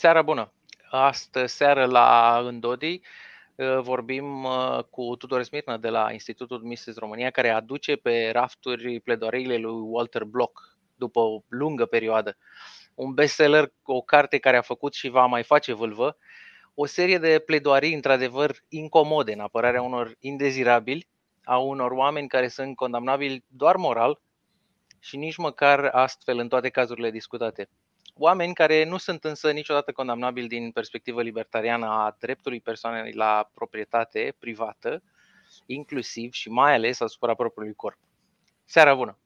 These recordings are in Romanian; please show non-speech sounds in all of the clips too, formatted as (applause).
Seara bună! Astă seară la Îndodi uh, vorbim uh, cu Tudor Smirnă de la Institutul Mises România, care aduce pe rafturi pledoariile lui Walter Block după o lungă perioadă. Un bestseller, o carte care a făcut și va mai face vâlvă, o serie de pledoarii într-adevăr incomode în apărarea unor indezirabili, a unor oameni care sunt condamnabili doar moral și nici măcar astfel în toate cazurile discutate oameni care nu sunt însă niciodată condamnabili din perspectivă libertariană a dreptului persoanei la proprietate privată, inclusiv și mai ales asupra propriului corp. Seara bună,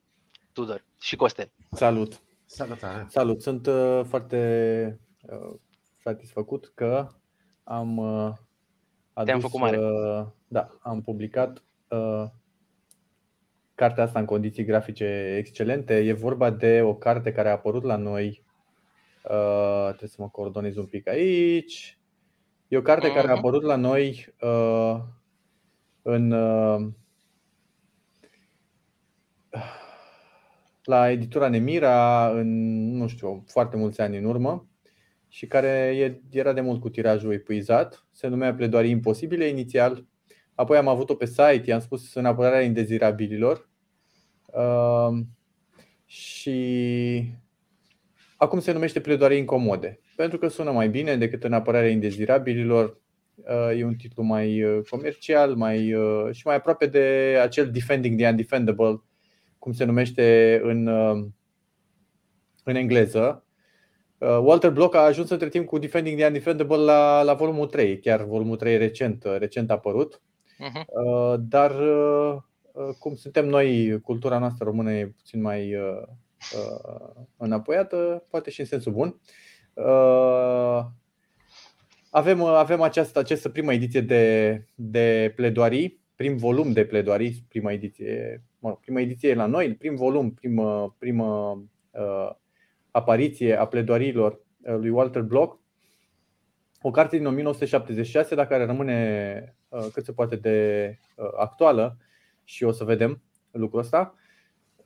Tudor și Costel. Salut! Salutare! Salut! Sunt uh, foarte uh, satisfăcut că am uh, adus, Te-am făcut mare. Uh, da, am publicat uh, cartea asta în condiții grafice excelente. E vorba de o carte care a apărut la noi Uh, trebuie să mă coordonez un pic aici. E o carte care a apărut la noi uh, în uh, la editura Nemira în, nu știu, foarte mulți ani în urmă și care era de mult cu tirajul epuizat. Se numea Pledoarii imposibile inițial. Apoi am avut-o pe site, i-am spus în apărarea indezirabililor. Uh, și Acum se numește pledoarie incomode, pentru că sună mai bine decât în apărarea indezirabililor. Uh, e un titlu mai uh, comercial mai, uh, și mai aproape de acel Defending the Undefendable, cum se numește în, în engleză. Walter Block a ajuns între timp cu Defending the Undefendable la, la volumul 3, chiar volumul 3 recent, recent apărut. Uh-huh. Dar cum suntem noi, cultura noastră română e puțin mai Uh, înapoiată, poate și în sensul bun. Uh, avem, uh, avem această, această prima ediție de, de pledoarii, prim volum de pledoarii, prima ediție, mă, prima ediție la noi, prim volum, primă, primă uh, apariție a pledoariilor lui Walter Block. O carte din 1976, dar care rămâne uh, cât se poate de uh, actuală și o să vedem lucrul ăsta.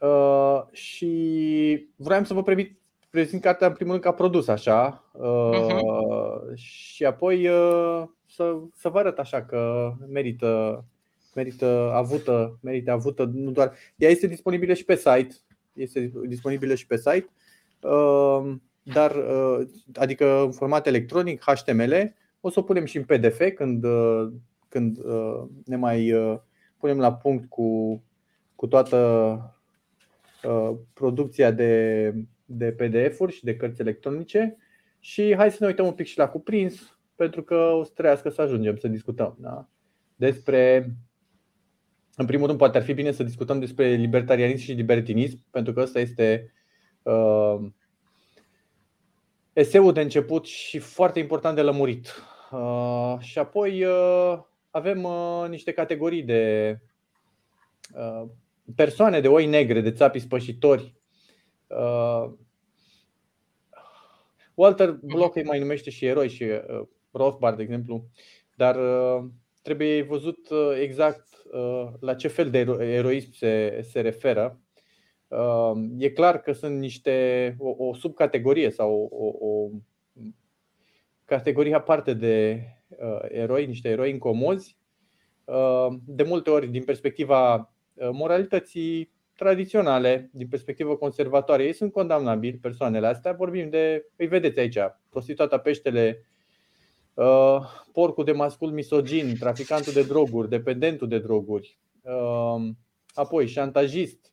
Uh, și vreau să vă prezint, prezint cartea în primul rând ca produs așa uh, uh-huh. și apoi uh, să, să vă arăt așa că merită, merită avută, merită avută nu doar. Ea este disponibilă și pe site, este disponibilă și pe site, uh, dar uh, adică în format electronic HTML, o să o punem și în PDF când, uh, când uh, ne mai uh, punem la punct cu, cu toată Uh, producția de, de PDF-uri și de cărți electronice și hai să ne uităm un pic și la cuprins, pentru că o să trească să ajungem să discutăm da? despre. În primul rând, poate ar fi bine să discutăm despre libertarianism și libertinism, pentru că ăsta este uh, eseul de început și foarte important de lămurit. Uh, și apoi uh, avem uh, niște categorii de uh, persoane de oi negre, de țapi spășitori. Uh, Walter mhm. Block îi mai numește și eroi și uh, Rothbard, de exemplu, dar uh, trebuie văzut exact la ce fel de eroism se, se referă. E clar că sunt niște o, o subcategorie sau o, o categorie aparte de eroi, niște eroi incomozi. De multe ori, din perspectiva Uh, moralității tradiționale, din perspectivă conservatoare, ei sunt condamnabili, persoanele astea. Vorbim de, îi vedeți aici, prostituata peștele, uh, porcul de mascul misogin, traficantul de droguri, dependentul de droguri, uh, apoi șantajist,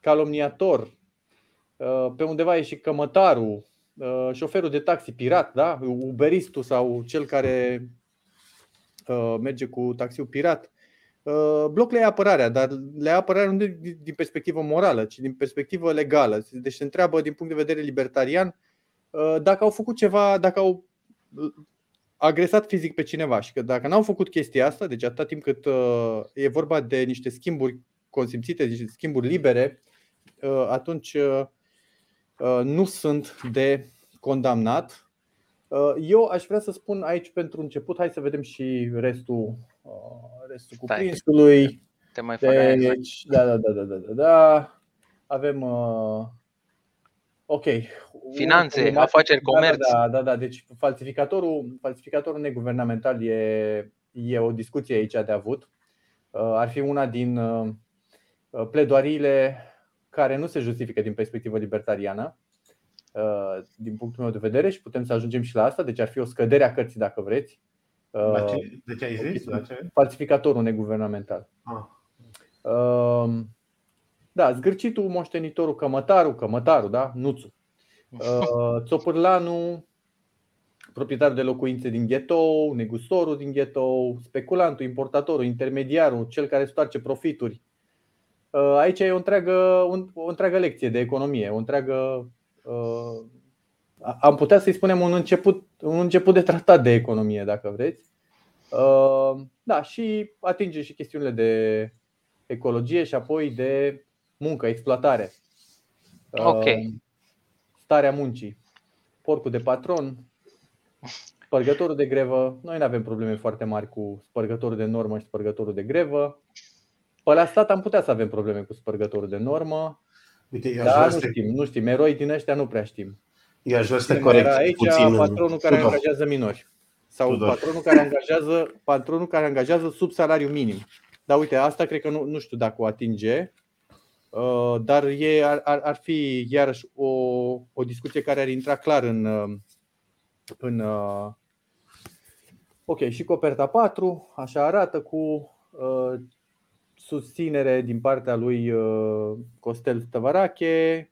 calomniator, pe undeva e și cămătarul, șoferul de taxi pirat, da? uberistul sau cel care merge cu taxiul pirat. Uh, bloc le ia apărarea, dar le ia apărarea nu din perspectivă morală, ci din perspectivă legală. Deci se întreabă din punct de vedere libertarian uh, dacă au făcut ceva, dacă au uh, agresat fizic pe cineva și că dacă n-au făcut chestia asta, deci atâta timp cât e vorba de niște schimburi consimțite, niște schimburi libere, atunci nu sunt de condamnat. Eu aș vrea să spun aici pentru început, hai să vedem și restul restul cuprinsului. Te mai deci, da, da, da, da, da, da, da. Avem uh, Ok. Finanțe, afaceri, da, comerț. Da, da, da. Deci falsificatorul, falsificatorul neguvernamental e, e o discuție aici de avut. Uh, ar fi una din uh, pledoariile care nu se justifică din perspectivă libertariană, din punctul meu de vedere, și putem să ajungem și la asta. Deci ar fi o scădere a cărții, dacă vreți. De ce ai zis? La ce? Falsificatorul neguvernamental. Ah. Da, zgârcitul, moștenitorul, cămătarul, cămătarul, da? Nuțul. Uh, (laughs) Țopârlanul, proprietarul de locuințe din ghetou, negustorul din ghetou, speculantul, importatorul, intermediarul, cel care stoarce profituri. Uh, aici e o întreagă, o întreagă lecție de economie, o întreagă. Uh, am putea să-i spunem un început, un început de tratat de economie, dacă vreți. Da, și atinge și chestiunile de ecologie și apoi de muncă, exploatare. Ok. Uh, starea muncii. Porcul de patron, spărgătorul de grevă. Noi nu avem probleme foarte mari cu spărgătorul de normă și spărgătorul de grevă. Pe la stat am putea să avem probleme cu spărgătorul de normă. Uite, dar nu știm, nu știm. Eroi din ăștia nu prea știm. Eu aș vrea să corect aici puțin patronul care angajează minori. Sau Tudor. patronul care angajează, patronul care angajează sub salariu minim. Dar uite, asta cred că nu, nu știu dacă o atinge. Uh, dar e, ar, ar fi iarăși o, o discuție care ar intra clar în, uh, în uh, Ok, și coperta 4, așa arată cu uh, susținere din partea lui uh, Costel Tăvărache,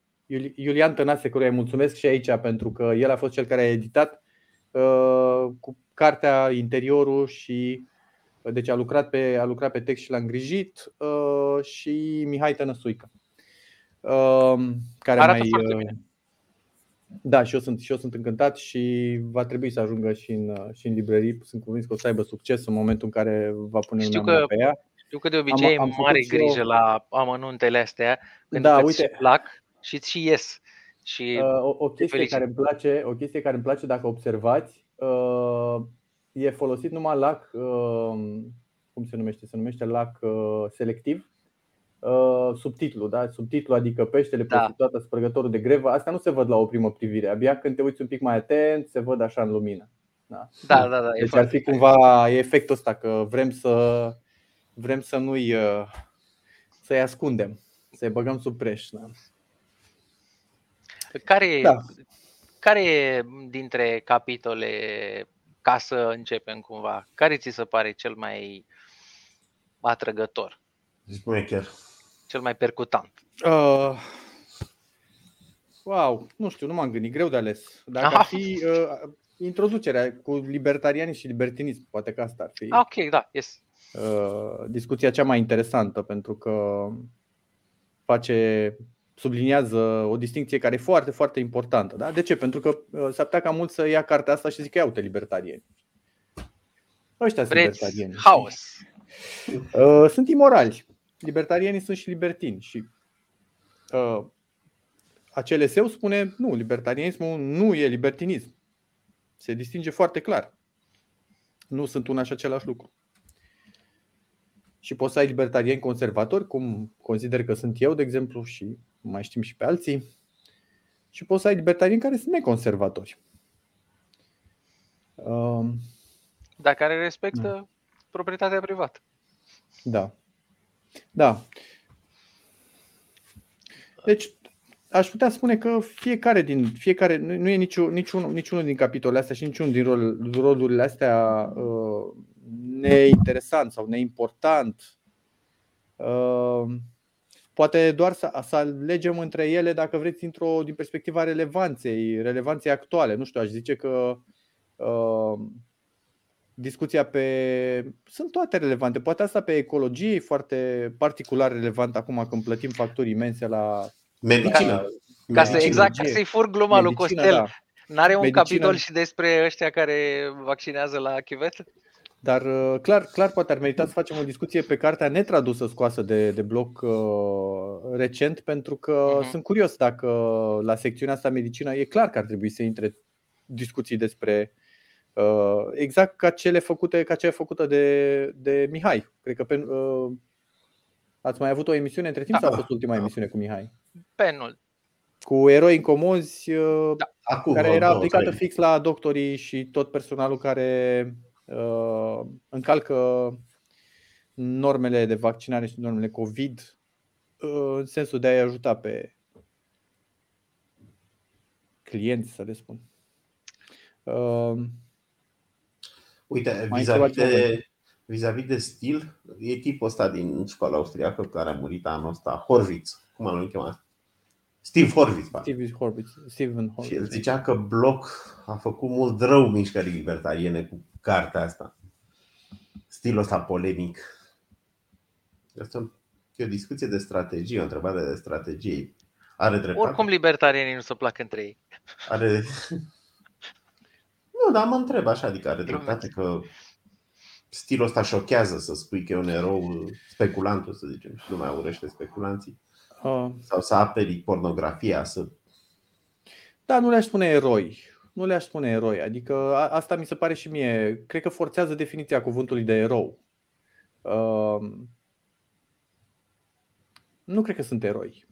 Iulian Tănase, căruia îi mulțumesc și aici pentru că el a fost cel care a editat uh, cu cartea interiorul și deci a lucrat pe, a lucrat pe text și l-a îngrijit uh, și Mihai Tănăsuică. Uh, care Arată mai, foarte uh, bine. Da, și eu, sunt, și eu sunt încântat și va trebui să ajungă și în, și în librării. Sunt convins că o să aibă succes în momentul în care va pune știu că, pe ea. Știu că de obicei am, am mare grijă eu... la amănuntele astea pentru da, că uite, îți plac și ți ies. Și uh, o, o, chestie care îmi place, o chestie care îmi place dacă observați, uh, e folosit numai lac, uh, cum se numește? Se numește lac uh, selectiv. Uh, subtitlu, da? subtitlu, adică peștele, da. prostituata, spărgătorul de grevă, asta nu se văd la o primă privire. Abia când te uiți un pic mai atent, se văd așa în lumină. Da, da, da. da deci ar fi cumva e efectul ăsta că vrem să vrem să nu-i să-i ascundem, să-i băgăm sub preș. Da. Care, da. care dintre capitole ca să începem cumva. Care ți se pare cel mai atrăgător? Spune chiar. Cel mai percutant. Uh, wow, nu știu, nu m-am gândit, greu de ales. Dacă ar fi uh, introducerea cu libertariani și libertinism, poate că asta ar fi. Ah, ok, da, yes. Uh, discuția cea mai interesantă pentru că face subliniază o distinție care e foarte, foarte importantă. Da? De ce? Pentru că uh, s-ar putea ca mult să ia cartea asta și zic că ia uite libertarieni. Ăștia sunt libertarieni. Haos. Uh, sunt imorali. Libertarienii sunt și libertini. Și uh, acel eseu spune nu, libertarianismul nu e libertinism. Se distinge foarte clar. Nu sunt una și același lucru și poți să ai libertarieni conservatori, cum consider că sunt eu, de exemplu, și mai știm și pe alții, și poți să ai libertarieni care sunt neconservatori. Um, Dar care respectă da. proprietatea privată. Da. Da. Deci, aș putea spune că fiecare din fiecare, nu e niciun, niciun, niciunul din capitolele astea și niciunul din rol, rolurile astea uh, neinteresant sau neimportant. Uh, poate doar să, să alegem între ele, dacă vreți, într-o, din perspectiva relevanței, relevanței actuale. Nu știu, aș zice că uh, discuția pe. Sunt toate relevante. Poate asta pe ecologie e foarte particular relevant acum când plătim facturi imense la. Medicină. Ca, ca să, exact, ca să-i fur gluma lui Costel. Da. N-are un Medicină. capitol și despre ăștia care vaccinează la chivetă? Dar uh, clar, clar poate ar merita să facem o discuție pe cartea netradusă scoasă de, de bloc uh, recent, pentru că uh-huh. sunt curios dacă la secțiunea asta medicină e clar că ar trebui să intre discuții despre uh, exact ca cele făcute, ca cele făcută de, de Mihai. Cred că pe, uh, ați mai avut o emisiune între timp da, sau a fost ultima emisiune cu Mihai? Penul. cu eroi incomozi uh, Da. Acum care vreo era două, aplicată trei. fix la doctorii și tot personalul care uh, încalcă normele de vaccinare și normele COVID uh, în sensul de a-i ajuta pe clienți, să le spun. Uh, Uite, Mai vis-a-vis întrebați de, vis-a-vis de stil, e tipul ăsta din școala austriacă care a murit anul ăsta, Horvitz, cum l-am chemat? Steve Horvitz, parcă. Steve Horvitz, Steven Și el Horvitz. zicea că Bloc a făcut mult rău mișcării libertariene cu cartea asta. Stilul ăsta polemic. Asta e o discuție de strategie, o întrebare de strategie. Are dreptate? Oricum libertarienii nu se plac între ei. Are... Nu, dar mă întreb așa, adică are Glumesc. dreptate că stilul ăsta șochează să spui că e un erou speculantul, să zicem, și lumea urăște speculanții. Uh, Sau să aperi pornografia, să... Da, nu le-aș spune eroi. Nu le-aș spune eroi. Adică a- asta mi se pare și mie. Cred că forțează definiția cuvântului de erou. Uh, nu cred că sunt eroi.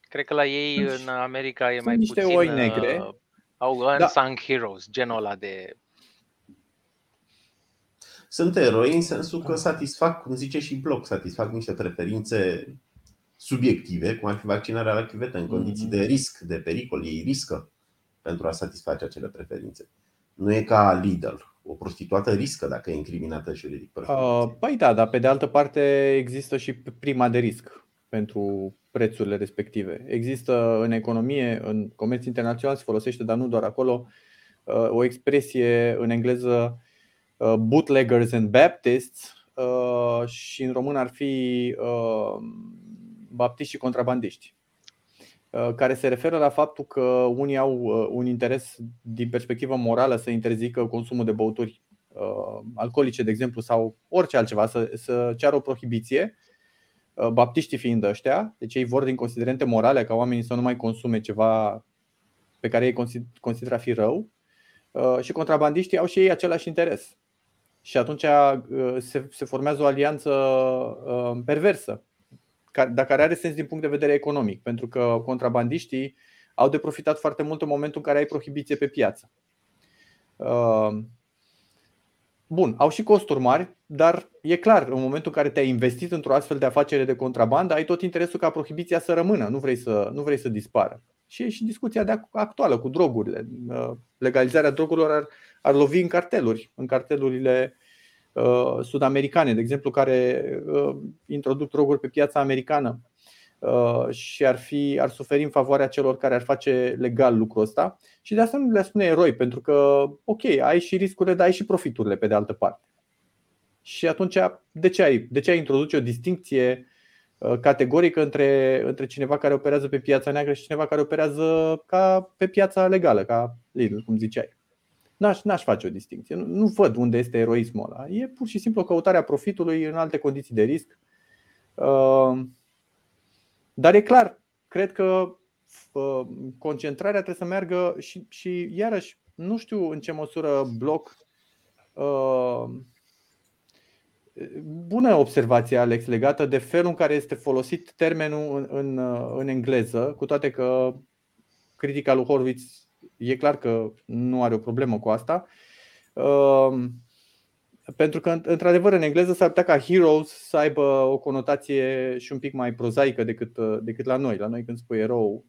Cred că la ei Sunt- în America e sunt mai niște puțin... oi negre. uh, Au unsung heroes, genul ăla de... Sunt eroi în sensul că satisfac, cum zice și Bloc, satisfac niște preferințe subiective, cum ar fi vaccinarea la chivetă, în condiții Mhm. de risc, de pericol. Ei riscă pentru a satisface acele preferințe. Nu e ca Lidl. O prostituată riscă dacă e incriminată juridic. Uh, preferințe. păi da, dar pe de altă parte există și prima de risc pentru prețurile respective. Există în economie, în comerț internațional se folosește, dar nu doar acolo, uh, o expresie în engleză uh, bootleggers and Baptists uh, și în român ar fi uh, baptiști și contrabandiști uh, care se referă la faptul că unii au uh, un interes din perspectivă morală să interzică consumul de băuturi uh, alcoolice, de exemplu, sau orice altceva, să, să ceară o prohibiție, uh, baptiștii fiind ăștia, deci ei vor din considerente morale ca oamenii să nu mai consume ceva pe care ei consid- consideră a fi rău uh, și contrabandiștii au și ei același interes. Și atunci uh, se, se formează o alianță uh, perversă, ca- dar care are sens din punct de vedere economic, pentru că contrabandiștii au de profitat foarte mult în momentul în care ai prohibiție pe piață. Uh, Bun, au și costuri mari, dar e clar, în momentul în care te-ai investit într-o astfel de afacere de contrabandă, ai tot interesul ca prohibiția să rămână, nu vrei să, nu vrei să dispară. Și e și discuția de ac- actuală cu drogurile. Uh, Legalizarea drogurilor ar, ar lovi în carteluri, în cartelurile uh, sud-americane, de exemplu, care uh, introduc droguri pe piața americană uh, și ar, fi, ar suferi în favoarea celor care ar face legal lucrul ăsta. Și de asta nu le spune eroi, pentru că, ok, ai și riscurile, dar ai și profiturile pe de altă parte. Și atunci, de ce ai, de ce ai introduce o distinție uh, categorică între, între cineva care operează pe piața neagră și cineva care operează ca pe piața legală, ca Lidl, cum ziceai? N-aș, n-aș face o distinție. Nu, nu văd unde este eroismul ăla. E pur și simplu căutarea profitului în alte condiții de risc. Uh, Dar e clar, cred că uh, concentrarea trebuie să meargă și, și iarăși, nu știu în ce măsură bloc. uh, Bună observație, Alex, legată de felul în care este folosit termenul în, în, în engleză, cu toate că critica lui Horwitz e clar că nu are o problemă cu asta. Uh, pentru că, într-adevăr, în engleză s-ar putea ca heroes să aibă o conotație și un pic mai prozaică decât, decât la noi. La noi, când spui erou,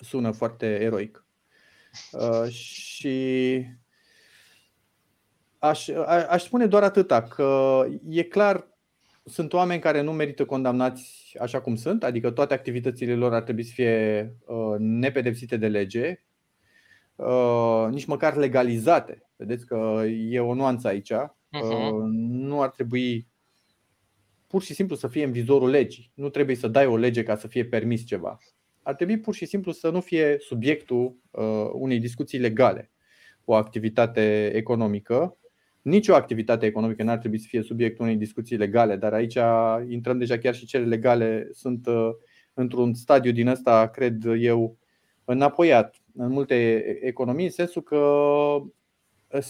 sună foarte eroic. Uh, și aș, a- aș spune doar atâta, că e clar, sunt oameni care nu merită condamnați așa cum sunt, adică toate activitățile lor ar trebui să fie uh, nepedepsite de lege, uh, nici măcar legalizate. Vedeți că e o nuanță aici. Mhm. Uh, Nu ar trebui pur și simplu să fie în vizorul legii. Nu trebuie să dai o lege ca să fie permis ceva. Ar trebui pur și simplu să nu fie subiectul uh, unei discuții legale o activitate economică. Nici o activitate economică n-ar trebui să fie subiectul unei discuții legale, dar aici intrăm deja chiar și cele legale sunt uh, într-un stadiu din ăsta, cred eu, înapoiat în multe economii, în sensul că uh,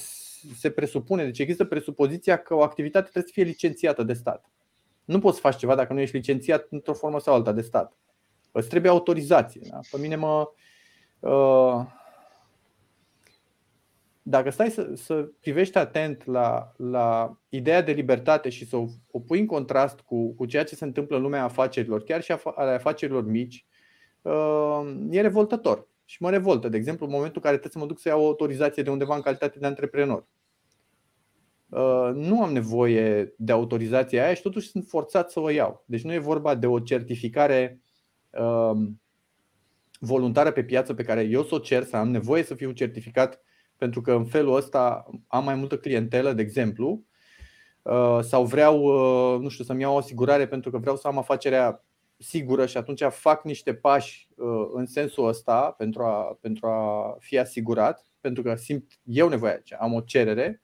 se presupune, deci există presupoziția că o activitate trebuie să fie licențiată de stat. Nu poți să faci ceva dacă nu ești licențiat într-o formă sau alta de stat. Îți trebuie autorizație. Da? Pe mine mă. Uh, dacă stai să, să privești atent la, la ideea de libertate și să o, o pui în contrast cu, cu ceea ce se întâmplă în lumea afacerilor, chiar și ale afacerilor mici, uh, e revoltător. Și mă revoltă, de exemplu, în momentul în care trebuie să mă duc să iau o autorizație de undeva în calitate de antreprenor. Uh, nu am nevoie de autorizația aia și totuși sunt forțat să o iau. Deci nu e vorba de o certificare uh, voluntară pe piață pe care eu să o cer, să am nevoie să fiu certificat pentru că în felul ăsta am mai multă clientelă, de exemplu, uh, sau vreau, nu știu, să-mi iau o asigurare pentru că vreau să am afacerea sigură și atunci fac niște pași în sensul ăsta pentru a, pentru a fi asigurat, pentru că simt eu nevoia, am o cerere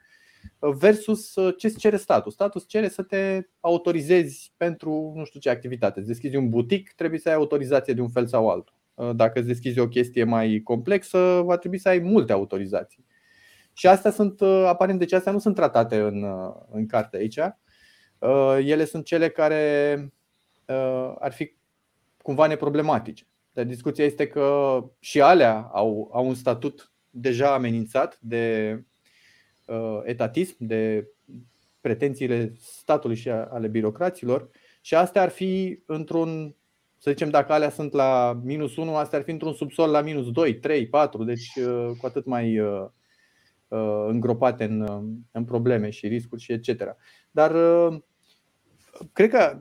versus uh, ce îți cere statul. Statul cere să te autorizezi pentru nu știu ce activitate. Îți deschizi un butic, trebuie să ai autorizație de un fel sau altul. Uh, dacă îți deschizi o chestie mai complexă, va trebui să ai multe autorizații. Și astea sunt, uh, aparent, deci astea nu sunt tratate în, în carte aici. Ele sunt cele care ar fi cumva neproblematice. Dar discuția este că și alea au, au un statut deja amenințat de Uh, etatism, de pretențiile statului și ale birocraților și astea ar fi într-un, să zicem, dacă alea sunt la minus 1, astea ar fi într-un subsol la minus 2, 3, 4, deci uh, cu atât mai uh, îngropate în, în probleme și riscuri și etc. Dar cred că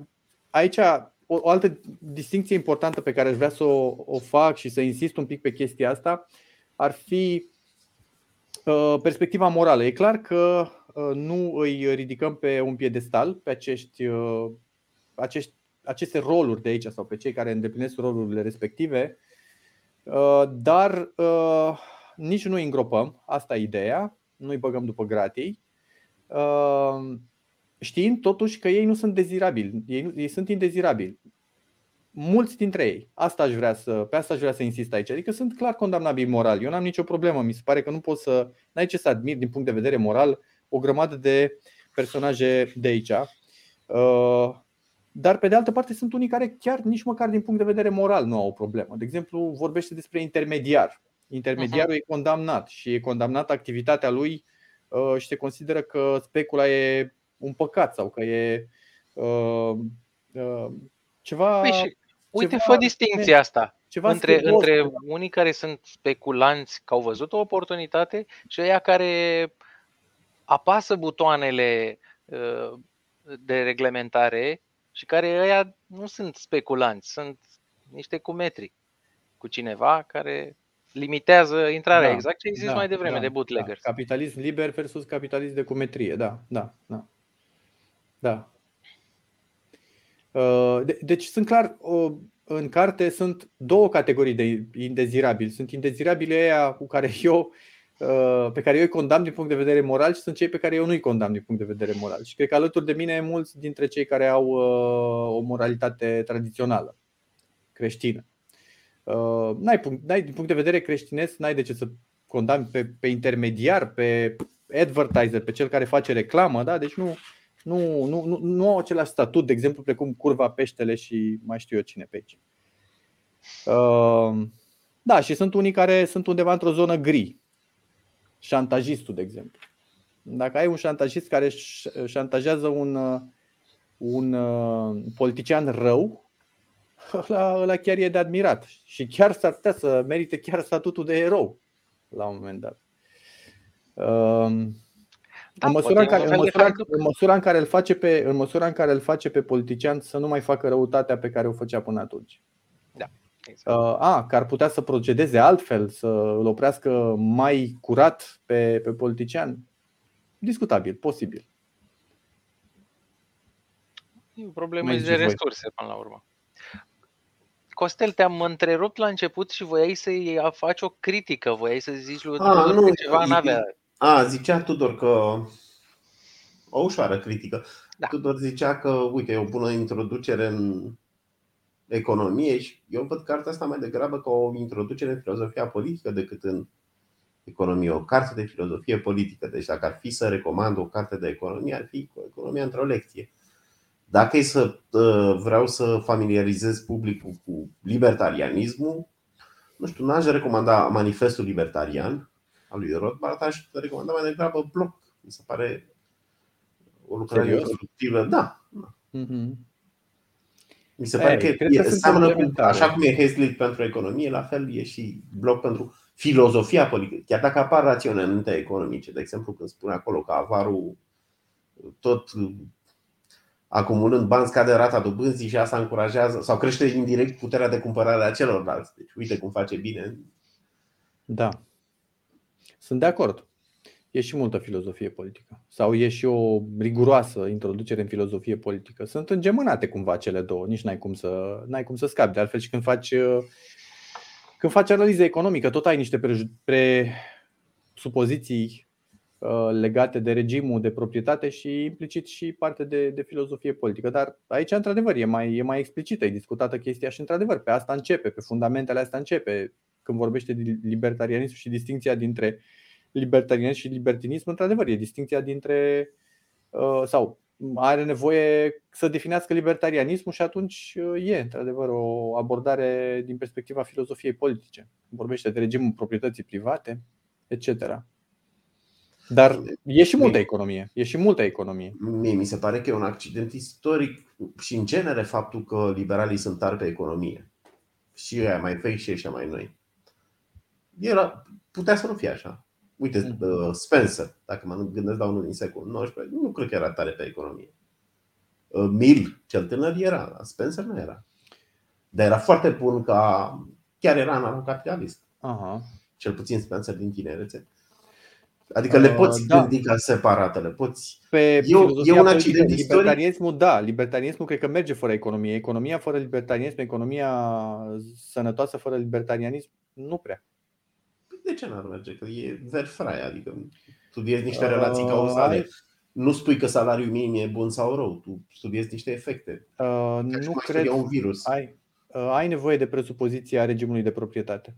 aici o, o altă distinție importantă pe care aș vrea să o, o fac și să insist un pic pe chestia asta ar fi Uh, perspectiva morală. E clar că uh, nu îi ridicăm pe un piedestal, pe acești, uh, acești, aceste roluri de aici sau pe cei care îndeplinesc rolurile respective, dar nici nu îi îngropăm, asta e ideea, nu îi băgăm după gratii, știind totuși că ei nu sunt dezirabili, ei, ei sunt indezirabili mulți dintre ei. Asta aș vrea să, pe asta aș vrea să insist aici. Adică sunt clar condamnabili moral. Eu n-am nicio problemă. Mi se pare că nu pot să. N-ai ce să admir din punct de vedere moral o grămadă de personaje de aici. Uh, dar pe de altă parte sunt unii care chiar nici măcar din punct de vedere moral nu au o problemă. De exemplu, vorbește despre intermediar. Intermediarul uh-huh. e condamnat și e condamnat activitatea lui uh, și se consideră că specula e un păcat sau că e uh, uh, ceva. Păi și Uite, ceva, fă distinția asta ceva între, între unii care sunt speculanți că au văzut o oportunitate și aia care apasă butoanele uh, de reglementare și care ăia nu sunt speculanți, sunt niște cumetri cu cineva care limitează intrarea, da, exact ce ai zis da, mai devreme da, de bootleggers. Da. Capitalism liber versus capitalism de cumetrie, da, da, da. Da. Uh, deci sunt clar, în carte sunt două categorii de indezirabili. Sunt indezirabili aia cu care (laughs) eu, uh, pe care eu îi condamn din punct de vedere moral și sunt cei pe care eu nu îi condamn din punct de vedere moral. Și cred că alături de mine mulți dintre cei care au uh, o moralitate tradițională, creștină. N-ai, n-ai, din punct de vedere creștinesc, n-ai de ce să condamni pe, pe intermediar, pe advertiser, pe cel care face reclamă, da? deci nu, nu, nu, nu, nu au același statut, de exemplu, precum curva peștele și mai știu eu cine pe aici. Uh, da, și sunt unii care sunt undeva într-o zonă gri. Șantajistul, de exemplu. Dacă ai un șantajist care șantajează un, un uh, politician rău, ăla, ăla chiar e de admirat. Și chiar s-ar putea să merite chiar statutul de erou la un moment dat. Uh, da, în, măsura în, care, în, măsura, în măsura în care îl face pe în măsura în care îl face pe politician să nu mai facă răutatea pe care o făcea până atunci. Da. Exact. Uh, a, că ar putea să procedeze altfel, să îl oprească mai curat pe, pe politician. Discutabil, posibil. E o problemă de resurse până la urmă. Costel, te-am întrerupt la început și voiai să-i faci o critică, voiai să zici lui ah, nu, ceva n-avea. A, zicea Tudor că o ușoară critică. Da. Tudor zicea că, uite, e o bună introducere în economie și eu văd cartea asta mai degrabă ca o introducere în filozofia politică decât în economie. O carte de filozofie politică. Deci dacă ar fi să recomand o carte de economie, ar fi economia într-o lecție. Dacă e să uh, vreau să familiarizez publicul cu libertarianismul, nu știu, n-aș recomanda manifestul libertarian al lui Rothbard, aș recomanda mai degrabă bloc. Mi se pare o lucrare Serios? introductivă. Da. Mhm. Mi se pare Ei, că, cred că e, sunt seamănă cu, complementare. așa cum e Hazlitt pentru economie, la fel e și bloc pentru filozofia politică. Chiar dacă apar raționamente economice, de exemplu, când spune acolo că avarul tot acumulând bani scade rata dobânzii și asta încurajează sau crește indirect puterea de cumpărare a celorlalți. Deci uite cum face bine. Da. Sunt de acord. E și multă filozofie politică. Sau e și o riguroasă introducere în filozofie politică. Sunt îngemânate cumva cele două. Nici n-ai cum să, n-ai cum să scapi. De altfel și când faci, uh, când faci analiză economică, tot ai niște pre- presupoziții uh, legate de regimul de proprietate și implicit și parte de, de filozofie politică. Dar aici, într-adevăr, e mai, e mai explicită, e discutată chestia și, într-adevăr, pe asta începe, pe fundamentele astea începe. Când vorbește de libertarianism și distinția dintre libertarianism și libertinism, într-adevăr, e distinția dintre uh, sau are nevoie să definească libertarianismul și atunci uh, e, într-adevăr, o abordare din perspectiva filozofiei politice. Vorbește de regimul proprietății private, etc. Dar e și multă economie. E și multă economie. Mie mi se pare că e un accident istoric și în genere faptul că liberalii sunt tari pe economie. Și ăia mai vechi și ăștia mai noi. Era, putea să nu fie așa. Uite, uh, Spencer, dacă mă gândesc la unul din secolul XIX, nu cred că era tare pe economie. Uh, Mill, cel tânăr, era, dar Spencer nu era. Dar era foarte bun ca. Chiar era anarhocapitalist. Aha. Cel puțin Spencer din tinerețe. Adică le Uh, poți da. gândi ca separate, le poți. Pe E- filozofia e un politică, accident istoric. Libertarianismul, da, libertarianismul cred că merge fără economie. Economia fără libertarianism, economia sănătoasă fără libertarianism, nu prea. De ce n-ar merge? Că e verfrai, adică studiezi niște Uh, relații cauzale. ai- Nu spui că salariul minim e bun sau rău, tu studiezi niște efecte. Uh, Ca și nu cum ai cred. studia un virus. Ai, uh, ai nevoie de presupoziția regimului de proprietate.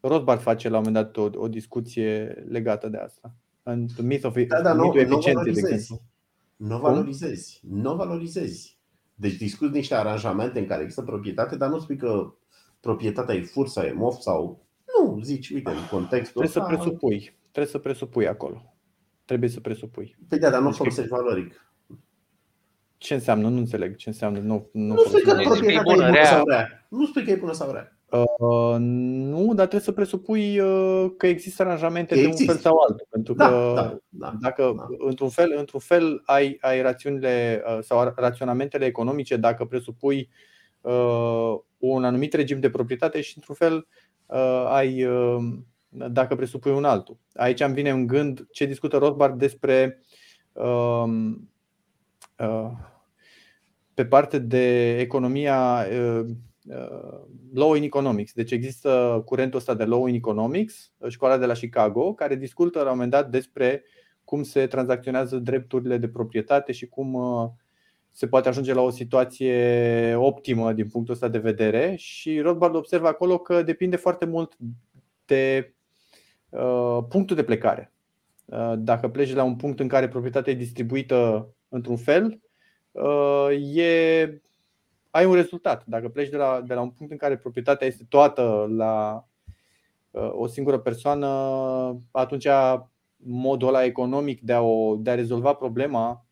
Rothbard face la un moment dat o, o discuție legată de asta. În Myth of, Da, dar nu, mitul nu eficienței, de valorizezi. exemplu. Nu valorizezi. Nu valorizezi. Deci discuți niște aranjamente în care există proprietate, dar nu spui că proprietatea e fur sau e mof sau... Nu, zici, uite, în contextul Trebuie să ăsta... presupui. Trebuie să presupui acolo. Trebuie să presupui. Păi da, dar nu Deci că- folosești valoric. Ce înseamnă? Nu înțeleg ce înseamnă. Nu, nu, Nu spui că folosesc. Deci, e proprietatea e bună, bună rea. sau rea. Nu spui că e bună sau rea. Uh, nu, dar trebuie să presupui uh, că există aranjamente Că de există. un fel sau altul. Pentru Da, că da, da. dacă da. într-un fel, într-un fel ai, ai rațiunile uh, sau raționamentele economice dacă presupui uh, un anumit regim de proprietate și într-un fel uh, ai uh, dacă presupui un altul. Aici îmi vine în gând ce discută Rothbard despre um, uh, pe parte de economia uh, uh, law in economics. Deci există curentul ăsta de law in economics, școala de la Chicago, care discută la un moment dat despre cum se tranzacționează drepturile de proprietate și cum uh, se poate ajunge la o situație optimă din punctul ăsta de vedere și Rothbard observă acolo că depinde foarte mult de uh, punctul de plecare. Uh, dacă pleci de la un punct în care proprietatea e distribuită într-un fel, uh, e, ai un rezultat. Dacă pleci de la, de la un punct în care proprietatea este toată la uh, o singură persoană, atunci modul ăla economic de a, o, de a rezolva problema uh,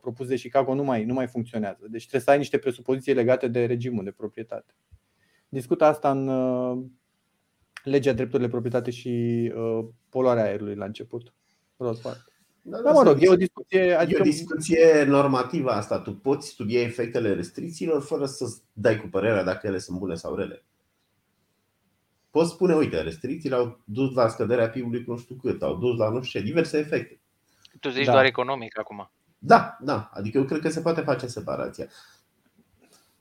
propus de Chicago nu mai, nu mai funcționează. Deci trebuie să ai niște presupoziții legate de regimul de proprietate. Discută asta în uh, legea drepturile proprietate și uh, poluarea aerului la început. Rothbard. Da, Da, mă rog, e o discuție. E Adică, o discuție normativă asta. Tu poți studia efectele restricțiilor fără să dai cu părerea dacă ele sunt bune sau rele. Poți spune, uite, restricțiile au dus la scăderea PIB-ului cu nu știu cât, au dus la nu știu ce, diverse efecte. Tu zici Da. doar economic acum. Da, da, adică eu cred că se poate face separația.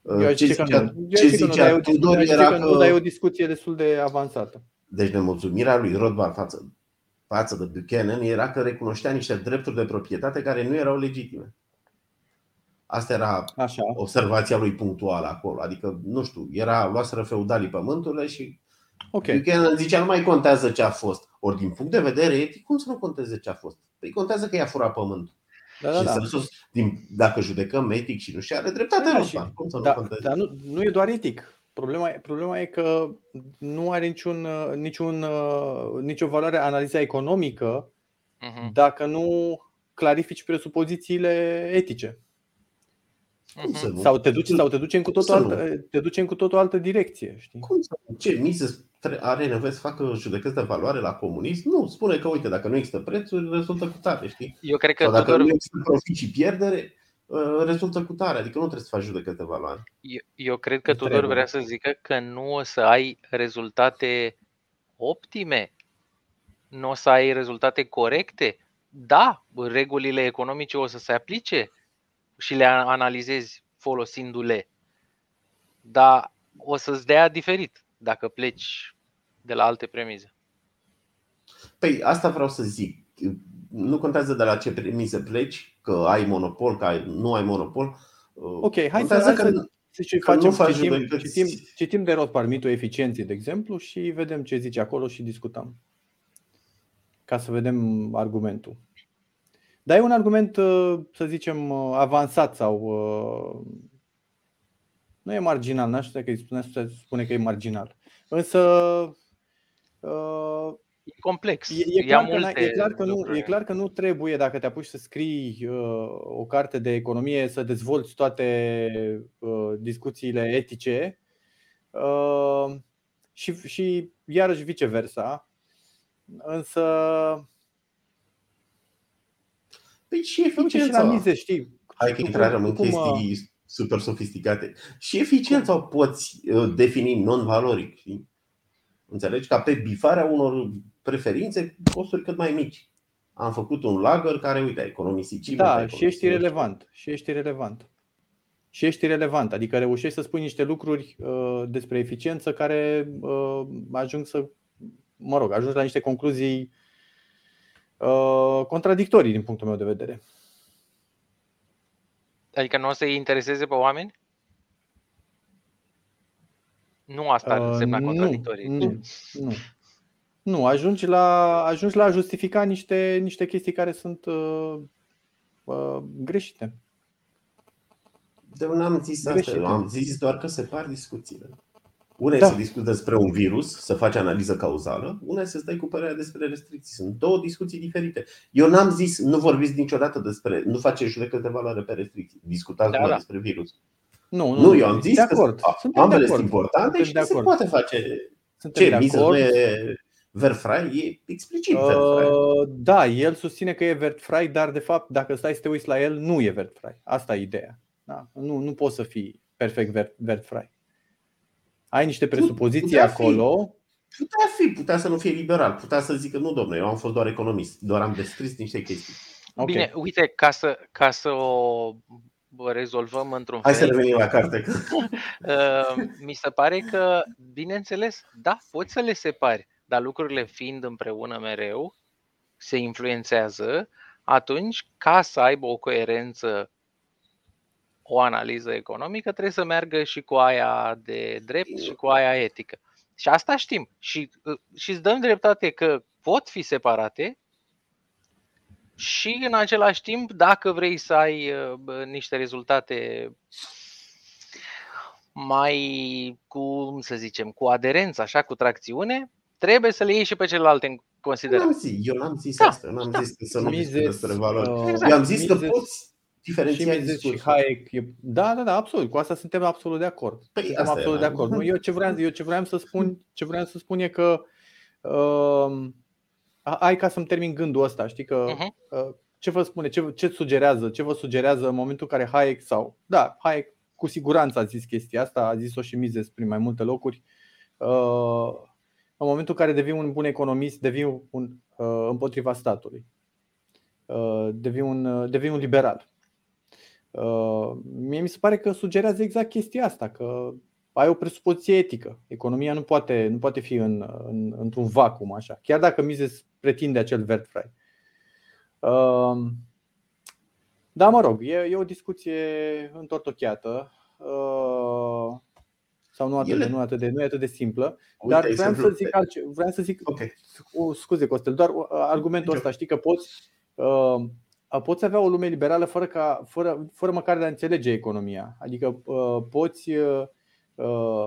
eu ce zic că zicea, nu. Eu ce zic că nu, dar e zicea o- Tudor eu zic era că nu, dar e că o discuție destul de avansată. Deci nemulțumirea lui Rothbard față, față de Buchanan era că recunoștea niște drepturi de proprietate care nu erau legitime. Asta era Așa. observația lui punctuală acolo. Adică, nu știu, era luaseră feudalii pământurile și Ok. Buchanan zicea nu mai contează ce a fost. Ori din punct de vedere etic, cum să nu conteze ce a fost? Păi contează că i-a furat pământul. Da, da, și da. sensul, din, dacă judecăm etic și nu și are dreptate Da, Rosman. și- Cum să nu Da, conteze? dar nu, nu e doar etic. Problema, e- problema e că nu are niciun, uh, niciun, uh, nicio valoare analiza economică Mhm, dacă nu clarifici presupozițiile etice. Cum să mhm. nu? Sau te duci, sau te duci în cu totul Să nu. altă, te duci în cu totul altă direcție. Știi? Cum să, ce, Mises tre- are nevoie să facă judecăți de valoare la comunism? Nu, spune că, uite, dacă nu există prețuri, rezultă cu tare, știi? Eu cred că Sau dacă Tudor, nu există profit și pierdere, uh, rezultă cu tare. Adică nu trebuie să faci judecăți de valoare. eu, eu cred că Nu Tudor trebuie. vrea să zică că nu o să ai rezultate optime, nu o să ai rezultate corecte. Da, regulile economice o să se aplice și le a- analizezi folosindu-le, dar o să-ți dea diferit dacă pleci de la alte premize. Păi asta vreau să zic. Nu contează de la ce premise pleci, că ai monopol, că ai, nu ai monopol. Ok, hai să, Contează hai că să să și că nu facem, faci citim, judecăți. citim, citim de rost parmitul eficienței, de exemplu, și vedem ce zice acolo și discutăm. Ca să vedem argumentul. Dar e un argument, uh, să zicem, uh, avansat sau uh, nu e marginal, n-aș putea că îi spune, să spune că e marginal. Însă uh, E complex. E, e, ia clar că, n-ai- multe e, clar că nu, lucruri. e clar că nu trebuie, dacă te apuci să scrii uh, o carte de economie, să dezvolți toate uh, discuțiile etice uh, și, și iarăși viceversa. Însă, Păi și uite și eficiența. la mize, știi? Hai că cum- intrăm în cum, uh, chestii super sofisticate. Și eficiența o poți uh, defini non-valoric. Știi? Înțelegi? Ca pe bifarea unor preferințe cu costuri cât mai mici. Am făcut un lager care, uite, a economisit cifre, a Da, economisit și ești nu știu. irelevant. Și ești irelevant. Și ești irelevant. Adică reușești să spui niște lucruri uh, despre eficiență care uh, ajung să, mă rog, ajungi la niște concluzii uh, contradictorii din punctul meu de vedere. Adică nu o să-i intereseze pe oameni? Nu asta ar Uh, însemna nu, contradictorii. Nu, nu. Nu, ajungi la, ajungi la a justifica niște, niște chestii care sunt uh, uh, greșite. De eu n-am zis asta, Greșit, eu da. am zis doar că separ discuțiile. Una e Da. să discuți despre un virus, să faci analiză cauzală, una e să stai cu părerea despre restricții. Sunt două discuții diferite. Eu n-am zis, nu vorbiți niciodată despre, nu faceți judecăți de valoare pe restricții. Discutați Da, doar da. despre virus. Nu, nu, Nu, eu am zis de că acord. a- Suntem ambele de sunt acord. importante Suntem și de că se acord. poate face. Suntem Ce, de miză nu acord. e Verfrai? E explicit Verfrai. Uh, da, el susține că e Vertfry, dar de fapt, dacă stai să te uiți la el, nu e Vertfry. Asta e ideea. Da? Nu, nu poți să fii perfect Vert- Vertfry. Ai niște presupoziții putea fi. acolo. Putea fi, putea să nu fie liberal, putea să zică nu, domnule, eu am fost doar economist, doar am descris niște chestii. Ok. Bine, uite, ca să, ca să o rezolvăm într-un Hai să fel, revenim la carte. că- (laughs) uh, mi se pare că, bineînțeles, da, poți să le separi, dar lucrurile fiind împreună mereu, se influențează, atunci, ca să aibă o coerență o analiză economică, trebuie să meargă și cu aia de drept și cu aia etică. Și asta știm. Și, uh, și îți dăm dreptate că pot fi separate și în același timp, dacă vrei să ai uh, bă, niște rezultate mai, cum să zicem, cu aderență, așa, cu tracțiune, trebuie să le iei și pe celelalte în Eu considerare. n-am zis, eu n-am zis Da, asta, eu n-am da. zis că să nu Mises, discuți despre valori. uh, Exact. Eu am zis că Mises- poți și diferenția Mises și discursul. Hayek. e- Da, da, da, absolut. Cu asta suntem absolut de acord. Păi suntem asta absolut de era. acord. Nu, eu ce vreau, eu ce vreau să spun, ce vreau să spun e că uh, hai ca să-mi termin gândul ăsta, știi că Mhm. uh, ce vă spune, ce, ce sugerează, ce vă sugerează în momentul în care Hayek sau da, Hayek cu siguranță a zis chestia asta, a zis-o și Mises prin mai multe locuri. Uh, în momentul în care devii un bun economist, devii un uh, împotriva statului. Uh, devii un, uh, devii un liberal. Uh, mie mi se pare că sugerează exact chestia asta, că ai o presupoziție etică. Economia nu poate, nu poate fi în, în, într-un vacuum așa, chiar dacă Mises pretinde acel Wertfrei. Uh, da, mă rog, e, e o discuție întortocheată uh, sau nu atât, Ele- de, nu, atât de, nu e atât de simplă, Uite, dar vreau exemplu să zic, pe- altce, vreau să zic Ok. o, scuze, Costel, doar uh, argumentul Nicio. ăsta, știi că poți uh, poți avea o lume liberală fără, ca, fără, fără măcar de a înțelege economia. Adică poți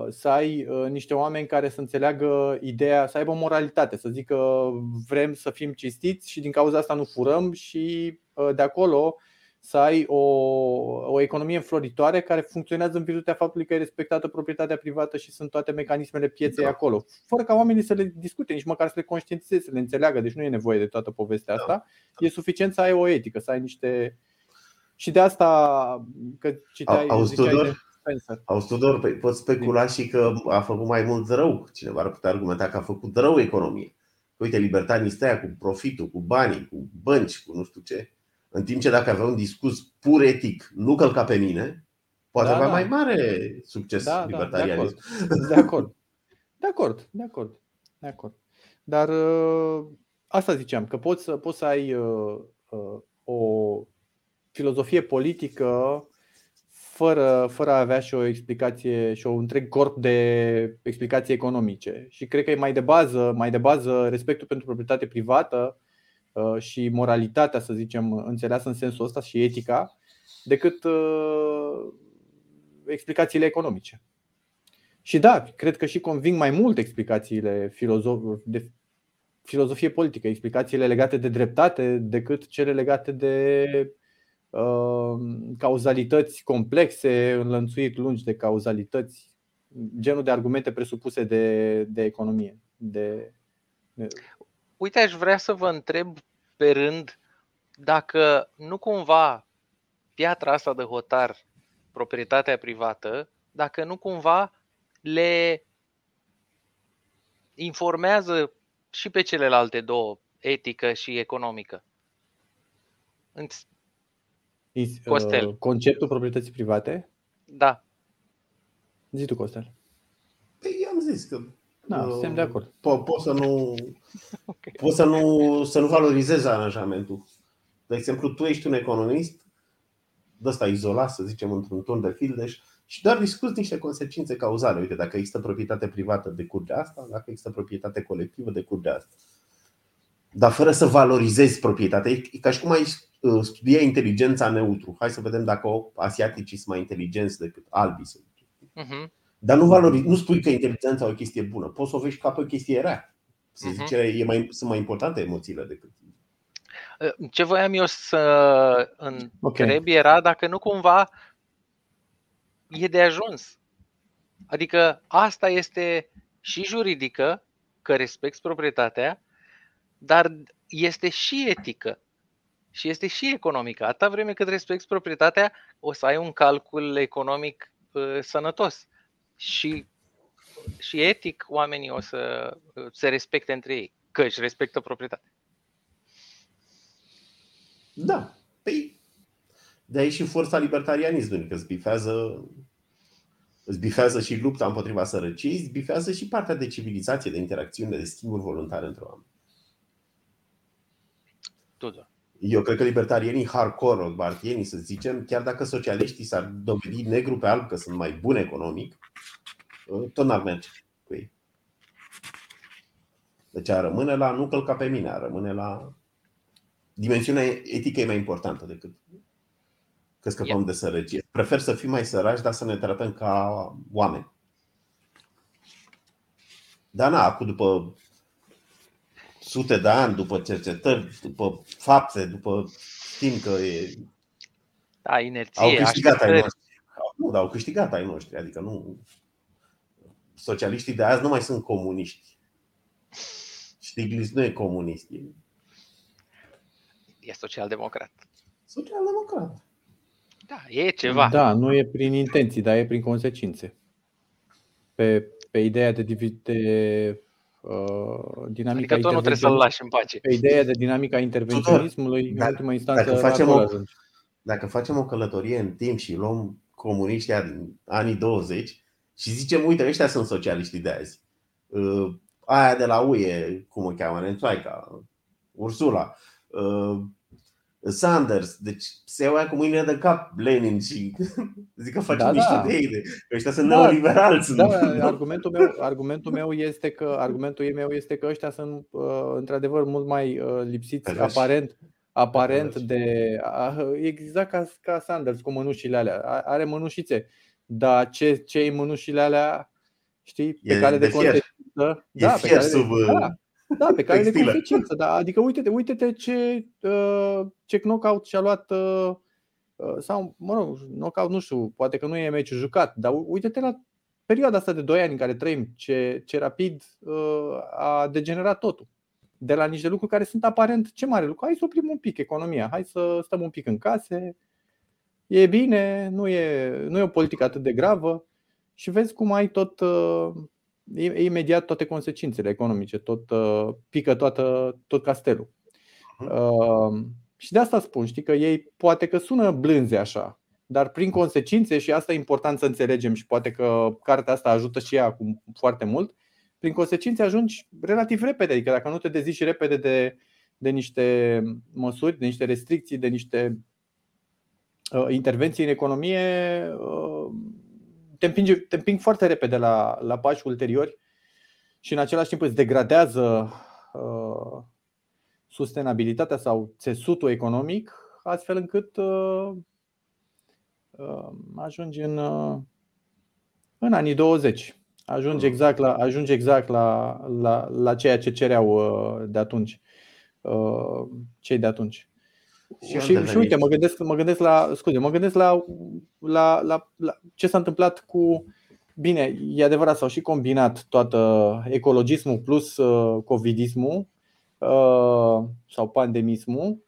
să ai niște oameni care să înțeleagă ideea, să aibă moralitate, să zică vrem să fim cistiți și din cauza asta nu furăm și de acolo să ai o, o economie înfloritoare care funcționează în virtutea faptului că e respectată proprietatea privată și sunt toate mecanismele pieței da. acolo, fără ca oamenii să le discute, nici măcar să le conștientizeze, să le înțeleagă. Deci nu e nevoie de toată povestea da. asta. E suficient să ai o etică, să ai niște. Și de asta că citeai. Auzi, Tudor? Auzi, Tudor, păi poți specula și că a făcut mai mult rău. Cineva ar putea argumenta că a făcut rău economie. Uite, libertanii stă cu profitul, cu banii, cu bănci, cu nu știu ce în timp ce dacă avea un discurs pur etic, nu călca pe mine, poate da, avea da. mai mare succes da, libertarianism. Da, de acord. De acord, de acord, de acord. Dar uh, asta ziceam, că poți să, poți să ai uh, uh, o filozofie politică fără, fără a avea și o explicație și un întreg corp de explicații economice. Și cred că e mai de bază, mai de bază respectul pentru proprietate privată Uh, și moralitatea, să zicem, înțeleasă în sensul ăsta și etica, decât uh, explicațiile economice. Și da, cred că și conving mai mult explicațiile de filozofie politică, explicațiile legate de dreptate decât cele legate de uh, cauzalități complexe, înlănțuit lungi de cauzalități, genul de argumente presupuse de, de economie. De, de... Uite, aș vrea să vă întreb pe rând dacă nu cumva piatra asta de hotar, proprietatea privată, dacă nu cumva le informează și pe celelalte două, etică și economică. Costel. Uh, conceptul proprietății private? Da. Zi tu, Costel. Păi am zis că da, uh, suntem de acord. Po- poți să nu, (laughs) okay. poți să nu, să nu valorizezi aranjamentul. De exemplu, tu ești un economist, de ăsta izolat, să zicem, într-un turn de fildeș, și doar discuți niște consecințe cauzale. Uite, dacă există proprietate privată, decurge asta, dacă există proprietate colectivă, decurge asta. Dar fără să valorizezi proprietatea. E ca și cum ai uh, studia inteligența neutru. Hai să vedem dacă asiaticii sunt mai inteligenți decât albii. Uh-huh. Dar nu, valori, nu spui că inteligența e o chestie bună. Poți să o vezi ca pe o chestie rea. Să uh-huh. zice, e mai, sunt mai importante emoțiile decât. Ă, ce voiam eu să întreb okay. era dacă nu cumva e de ajuns. Adică asta este și juridică, că respecti proprietatea, dar este și etică și este și economică. Atâta vreme cât respecti proprietatea, o să ai un calcul economic uh, sănătos și, și etic oamenii o să se respecte între ei, că își respectă proprietatea. Da. Păi, de aici și forța libertarianismului, că zbifează, zbifează și lupta împotriva sărăciei, zbifează și partea de civilizație, de interacțiune, de schimburi voluntare între oameni. Tudor. Eu cred că libertarienii hardcore, bartienii, să zicem, chiar dacă socialiștii s-ar dovedi negru pe alb că sunt mai buni economic, tot n-ar merge cu ei. Deci a rămâne la nu călca pe mine, a rămâne la dimensiunea etică e mai importantă decât că scăpăm yeah. de sărăcie. Prefer să fim mai săraci, dar să ne tratăm ca oameni. Dar na, acum după sute de ani, după cercetări, după fapte, după știm că e... Da, inerție, au câștigat ai noștri. Nu, dar au câștigat ai noștri, adică nu socialiștii de azi nu mai sunt comuniști. Stiglitz nu e comunist. E, e social-democrat. Social-democrat. Da, e ceva. Da, nu e prin intenții, dar e prin consecințe. Pe, pe ideea de, de uh, dinamica adică tot nu trebuie să-l lași în pace. Pe ideea de dinamica intervenționismului, în ultima instanță, dacă facem, o, dacă facem o călătorie în timp și luăm comuniștii din anii 20, și zicem, uite, ăștia sunt socialiștii de azi. Uh, aia de la UE, cum o cheamă, Nențoaica, Ursula, uh, Sanders, deci se iau cu mâinile de cap Lenin și (laughs) zic că facem da, niște da. de ei, ăștia sunt da, neoliberali. Da, sunt. argumentul, meu, argumentul meu este că argumentul meu este că ăștia sunt uh, într-adevăr mult mai lipsiți aparent aparent de. Exact ca, ca Sanders cu mânușile alea. Are mânușițe. Dar ce, ce e mânușile alea, știi, pe E care de, de fier. consecință. E Da, pe fier care de, sub, da, da, pe care de textilă. consecință. Da. Adică uite-te, uite-te ce, uh, ce knockout și-a luat uh, uh, sau, mă rog, knockout, nu știu, poate că nu e meciul jucat, dar uite-te la perioada asta de 2 ani în care trăim, ce, ce rapid uh, a degenerat totul. De la niște lucruri care sunt aparent ce mare lucru. Hai să oprim un pic economia, hai să stăm un pic în case, e bine, nu e, nu e o politică atât de gravă și vezi cum ai tot uh, i- imediat toate consecințele economice, tot uh, pică toată, tot castelul. Uh, și de asta spun, știi că ei poate că sună blânze așa, dar prin consecințe, și asta e important să înțelegem și poate că cartea asta ajută și ea cu foarte mult, prin consecințe ajungi relativ repede, adică dacă nu te dezici repede de, de niște măsuri, de niște restricții, de niște uh, intervenții în economie, uh, te, împinge, te împing foarte repede la, la pași ulteriori și în același timp îți degradează uh, sustenabilitatea sau țesutul economic, astfel încât uh, uh, ajungi în, uh, în anii 20. Ajungi exact la, ajungi exact la, la, la ceea ce cereau uh, de atunci. uh, Cei de atunci. Și am Și, și devenit. uite, mă gândesc, mă gândesc la, scuze, mă gândesc la, la, la, la ce s-a întâmplat cu Bine, e adevărat, s-au și combinat toată ecologismul plus uh, covidismul uh, sau pandemismul.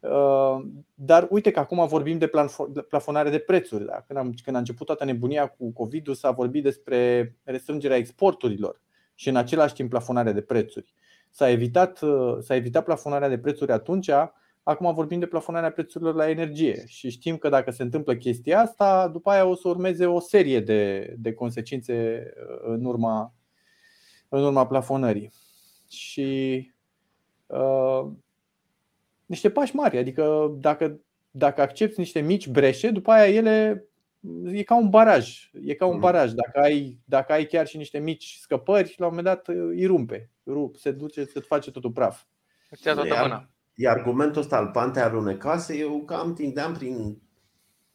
Uh, dar uite că acum vorbim de planfo- de plafonare de prețuri. Da? Când, am, când a început toată nebunia cu COVID-ul, s-a vorbit despre restrângerea exporturilor și în același timp plafonarea de prețuri. S-a evitat, uh, s-a evitat plafonarea de prețuri atunci, acum vorbim de plafonarea prețurilor la energie și știm că dacă se întâmplă chestia asta, după aia o să urmeze o serie de, de consecințe uh, în urma, în urma plafonării. Și uh, niște pași mari, adică dacă, dacă accepti niște mici breșe, după aia ele e ca un baraj. E ca un Mhm. baraj. Dacă ai, dacă ai chiar și niște mici scăpări, la un moment dat îi rumpe. Rup, se duce, se face totul praf. Îți ia toată Iar- mâna. Iar argumentul ăsta al pante alunecase, eu cam tindeam prin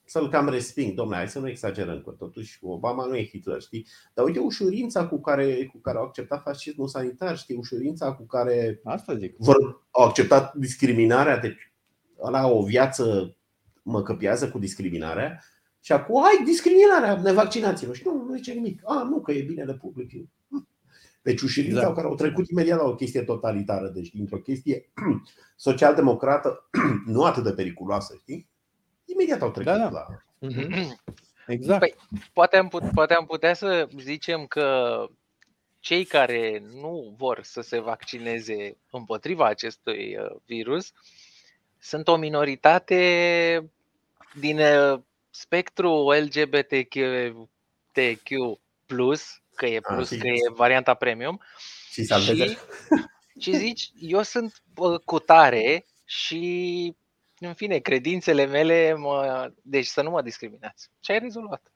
să-l cam resping. Domnule, hai să nu exagerăm, că totuși Obama nu e Hitler, știi? Dar uite ușurința cu care, cu care au acceptat fascismul sanitar, știi? Ușurința cu care Asta zic. vor, au acceptat discriminarea, deci ăla o viață mă căpiază cu discriminarea și acum, hai, discriminarea, nevaccinaților. Și nu, nu zice nimic. A, nu, că e binele public. Deci ușurința Exact. exact. care au trecut imediat la o chestie totalitară, deci dintr-o chestie (clears throat) social-democrată, (clears throat) nu atât de periculoasă, știi? Imediat au trecut Da, da. la... (clears throat) Exact. Păi, poate, am put, poate am putea să zicem că cei care nu vor să se vaccineze împotriva acestui uh, virus sunt o minoritate din uh, spectru LGBTQ, TQ+, că e A, plus, și- că e varianta premium, Și salveze. și, (laughs) și zici, eu sunt bă, cu tare și, în fine, credințele mele, mă, deci să nu mă discriminați. Și ai rezolvat.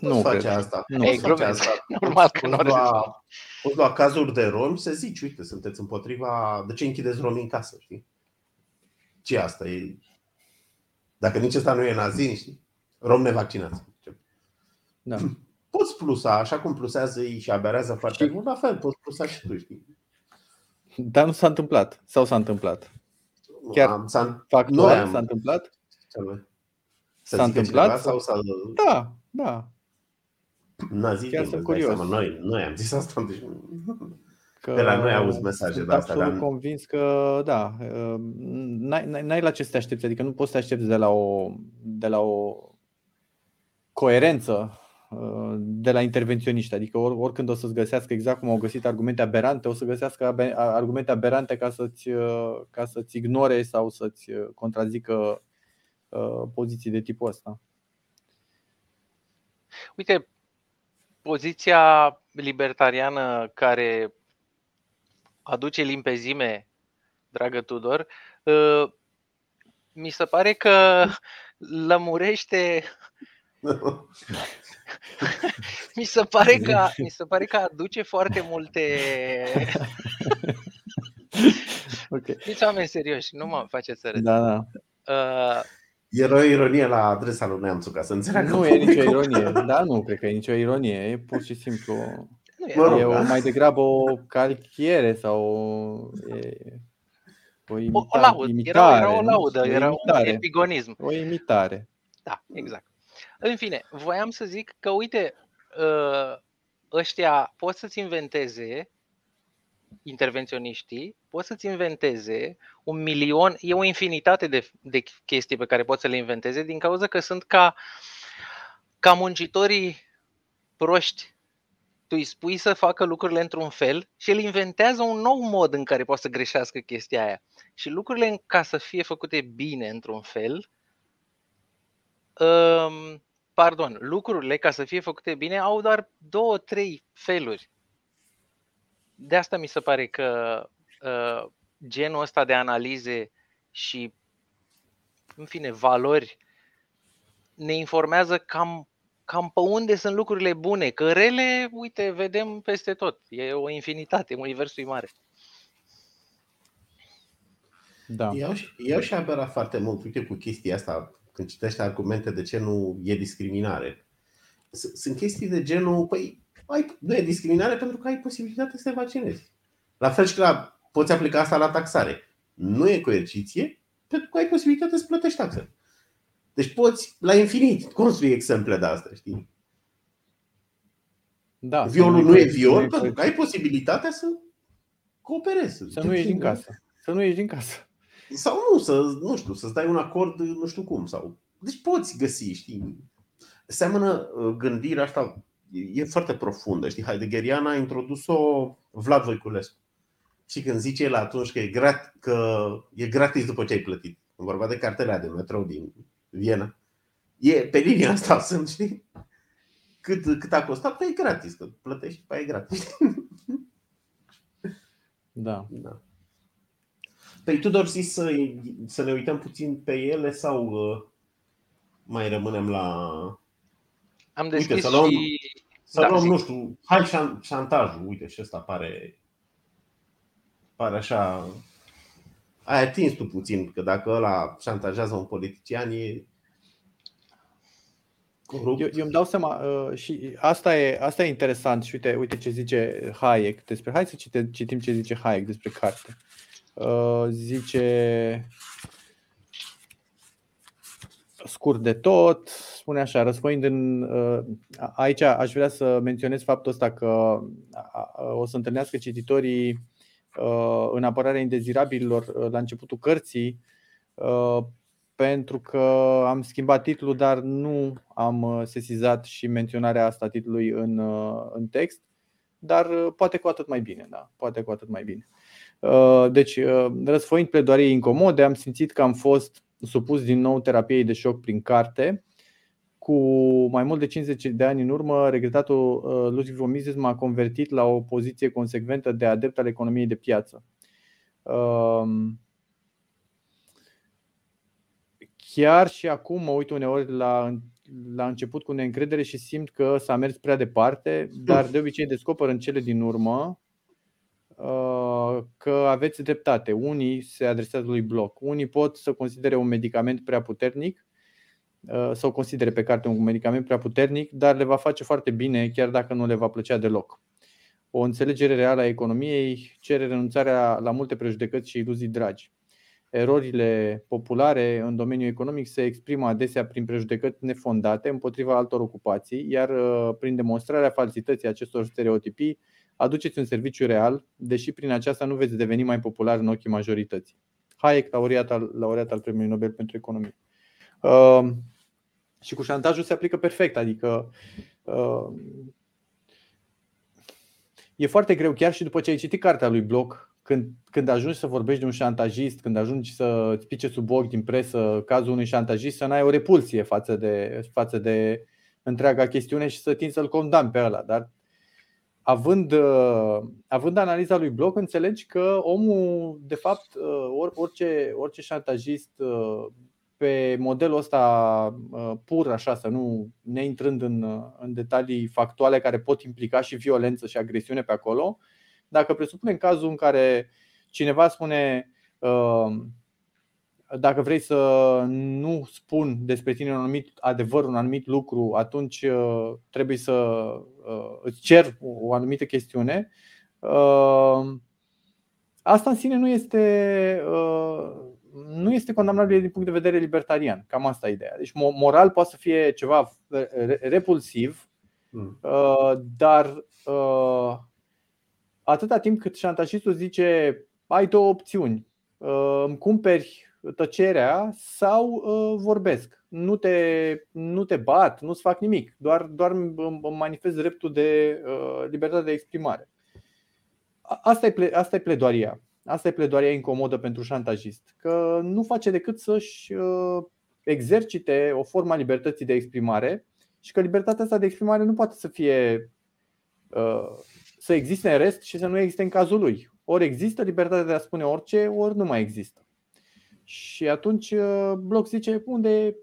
Nu Poți face cred. asta. Nu. Poți Ei, face glumesc. asta. (laughs) Normal că Poți nu are lua, poți lua cazuri de romi să zici, uite, sunteți împotriva... De ce închideți romi în casă, știi? ce asta e? Dacă nici ăsta nu e nazin, știi? Rom nevaccinați. Da. (laughs) Poți plusa, așa cum plusează ei și aberează foarte Și- mult, la fel, poți plusa și tu, știi? Dar nu s-a întâmplat. Sau s-a întâmplat. Chiar am, s-a, Factual Noi am- s-a întâmplat? să S-a zică întâmplat cineva sau- sau să Da, da. N-a zis Chiar nimeni, sunt îți dai curios. seama, Noi, noi am zis asta, deci Că De la noi auzi mesaje sunt de astea, absolut dar- convins că da, n-ai, n-ai- n-ai la ce să te aștepți, adică nu poți să te aștepți de la o, de la o coerență uh, de la intervenționiști, adică or, oricând o să-ți găsească exact cum au găsit argumente aberante, o să găsească abe- argumente aberante ca să-ți, uh, ca să-ți ignore sau să-ți uh, contrazică uh, poziții de tipul ăsta. Uite, poziția libertariană care aduce limpezime, dragă Tudor, uh, mi se pare că lămurește, mi se pare că, mi se pare că aduce foarte multe Ok. ok. Fiți oameni serioși, nu mă faceți să râd. Da, da. Uh, Era o ironie la adresa lui Neamțu, ca să înțeleagă. Nu e nicio ironie. Da, nu cred că e nicio ironie. E pur și simplu. nu e Mă rog, E o, da. mai degrabă o calchiere sau e, o, o, imita, o laudă, imitare. era, era o nu laudă, știu, o era un imitare. epigonism. O imitare. Da, exact. În fine, voiam să zic că, uite, uh, ăștia pot să-ți inventeze, intervenționiștii, pot să-ți inventeze un milion, e o infinitate de, de chestii pe care pot să le inventeze din cauza că sunt ca, ca muncitorii proști. Tu îi spui să facă lucrurile într-un fel și el inventează un nou mod în care poate să greșească chestia aia. Și lucrurile, ca să fie făcute bine într-un fel, um, pardon, lucrurile ca să fie făcute bine au doar două, trei feluri. De asta mi se pare că uh, genul ăsta de analize și, în fine, valori ne informează cam, cam pe unde sunt lucrurile bune. Că rele, uite, vedem peste tot. E o infinitate, universul e mare. Da. Eu, și- eu și aberat foarte mult, uite, cu chestia asta, când citești argumente de ce nu e discriminare. S- Sunt chestii de genul, păi, ai, nu e discriminare pentru că ai posibilitatea să te vaccinezi. La fel și la, poți aplica asta la taxare. Nu e coerciție pentru că ai posibilitatea să plătești taxe. Deci poți, la infinit, construi exemple de asta, știi? da Violul să nu e ieși- viol să pentru că ai posibilitatea să cooperezi. Să nu ieși din casă. Să nu ieși din casă. Sau nu, să, nu știu, să-ți dai un acord nu știu cum. Sau... Deci poți găsi, știi? Seamănă uh, gândirea asta, e e foarte profundă, știi? Heideggeriana a introdus-o Vlad Voiculescu. Și când zice el atunci că e, grat, că e gratis după ce ai plătit, în vorba de cartela de metrou din Viena, e pe linia asta (laughs) sunt, știi? Cât, cât a costat? Păi e gratis, că plătești, păi e gratis. Da. Da. Păi tu doar zis să, să ne uităm puțin pe ele sau uh, mai rămânem la... Am Uite, deschis să luăm- și... Să Da, luăm, zi. nu știu, hai șan- șantajul, uite și ăsta pare, pare așa... Ai atins tu puțin, că dacă ăla șantajează un politician e corupt. Eu, eu îmi dau seama uh, și asta e, asta e interesant și uite, uite ce zice Hayek despre. Hai să cite, citim ce zice Hayek despre carte. Uh, zice scurt de tot, spune așa, răspund în. Uh, aici aș vrea să menționez faptul ăsta că uh, o să întâlnească cititorii uh, în apărarea indezirabililor uh, la începutul cărții uh, pentru că am schimbat titlul, dar nu am uh, sesizat și menționarea asta titlului în, uh, în text, dar uh, poate cu atât mai bine, da, poate cu atât mai bine. Uh, Deci, uh, răsfoind pledoariei incomode, am simțit că am fost supus din nou terapiei de șoc prin carte. Cu mai mult de 50 de ani în urmă, regretatul uh, Ludwig von Mises m-a convertit la o poziție consecventă de adept al economiei de piață. Um, chiar și acum mă uit uneori la, la început cu neîncredere și simt că s-a mers prea departe, dar de obicei descoper în cele din urmă uh, că aveți dreptate. Unii se adresează lui Bloc, unii pot să considere un medicament prea puternic uh, sau considere pe carte un medicament prea puternic, dar le va face foarte bine chiar dacă nu le va plăcea deloc. O înțelegere reală a economiei cere renunțarea la multe prejudecăți și iluzii dragi. Erorile populare în domeniul economic se exprimă adesea prin prejudecăți nefondate împotriva altor ocupații, iar uh, prin demonstrarea falsității acestor stereotipii aduceți un serviciu real, deși prin aceasta nu veți deveni mai popular în ochii majorității. Hayek, laureat al, laureat al Premiului Nobel pentru Economie. Uh, și cu șantajul se aplică perfect, adică uh, e foarte greu, chiar și după ce ai citit cartea lui Bloch, când, când ajungi să vorbești de un șantajist, când ajungi să îți pice sub ochi din presă cazul unui șantajist, să n-ai o repulsie față de, față de întreaga chestiune și să tinzi să-l condamni pe ăla. Dar având, uh, având analiza lui Bloch, înțelegi că omul, de fapt, uh, orice, orice șantajist uh, pe modelul ăsta pur, așa, să nu ne intrând în, în detalii factuale care pot implica și violență și agresiune pe acolo, dacă presupunem cazul în care cineva spune dacă vrei să nu spun despre tine un anumit adevăr, un anumit lucru, atunci trebuie să îți cer o anumită chestiune. Asta în sine nu este, nu este condamnabil din punct de vedere libertarian. Cam asta e ideea. Deci moral poate să fie ceva repulsiv, hmm. dar atâta timp cât șantajistul zice ai două opțiuni, îmi cumperi tăcerea sau uh, vorbesc. Nu te, nu te bat, nu-ți fac nimic, doar, doar îmi manifest dreptul de uh, libertate de exprimare. Asta e, asta e pledoaria. Asta e pledoaria incomodă pentru șantajist, că nu face decât să-și uh, exercite o formă a libertății de exprimare și că libertatea asta de exprimare nu poate să fie uh, să existe în rest și să nu existe în cazul lui. Ori există libertatea de a spune orice, ori nu mai există. Și atunci uh, Bloc zice unde,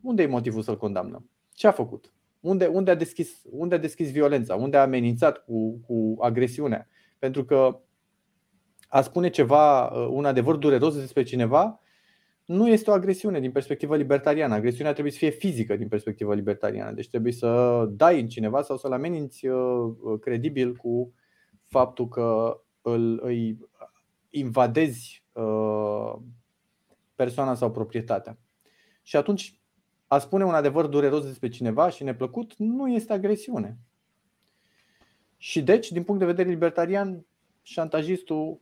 unde e motivul să-l condamnăm? Ce a făcut? Unde, unde, a deschis, unde a deschis violența? Unde a amenințat cu, cu agresiunea? Pentru că a spune ceva, uh, un adevăr dureros despre cineva, nu este o agresiune din perspectivă libertariană. Agresiunea trebuie să fie fizică din perspectivă libertariană. Deci trebuie să dai în cineva sau să-l ameninți uh, credibil cu faptul că îl, îi invadezi persoana sau proprietatea. Și atunci a spune un adevăr dureros despre cineva și neplăcut nu este agresiune. Și deci, din punct de vedere libertarian, șantajistul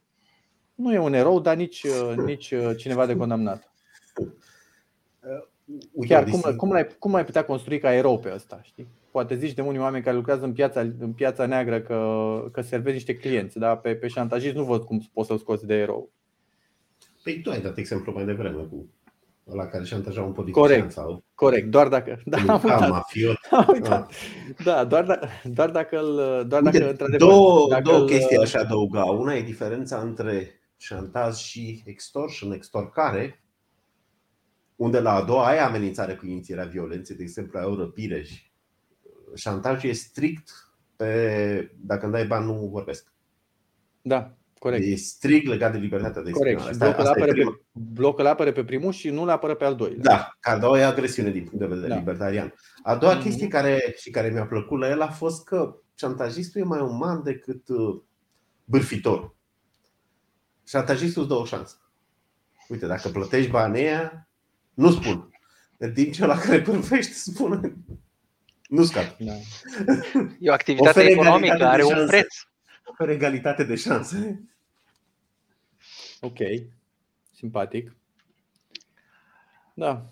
nu e un erou, dar nici, uh, nici uh, cineva de condamnat. Uh, Chiar cum, cum, l-ai, cum ai putea construi ca erou pe ăsta? Știi? Poate zici de unii oameni care lucrează în piața, în piața neagră că, că servezi niște clienți, dar pe, pe șantajist nu văd cum poți să-l scoți de erou. Păi tu ai dat exemplu mai devreme cu la care șantaja un politician corect, sau Corect, doar dacă da, (laughs) am uitat. Mafiot. Am uitat. Da, doar, da, doar dacă îl doar Uite, dacă într-adevăr două, dacă două îl... chestii aș adăuga. Una e diferența între șantaj și extortion, extorcare, unde la a doua ai amenințare cu inițierea violenței, de exemplu, ai o răpire și șantajul e strict pe dacă îmi dai bani nu vorbesc. Da. Corect. E strict legat de libertatea de exprimare. Corect. Asta, blocul, asta apără pe, blocul apără pe primul și nu l apără pe al doilea. Da, ca a doua e agresiune din punct de vedere da. libertarian. A doua mm-hmm. chestie care, și care mi-a plăcut la el a fost că șantajistul e mai uman decât uh, bârfitor. Șantajistul îți dă o șansă. Uite, dacă plătești banii aia, nu spun. În timp ce la care bârfești spune nu scap. Da. E o activitate economică, are un preț. Oferă egalitate de șanse. Ok, simpatic. Da.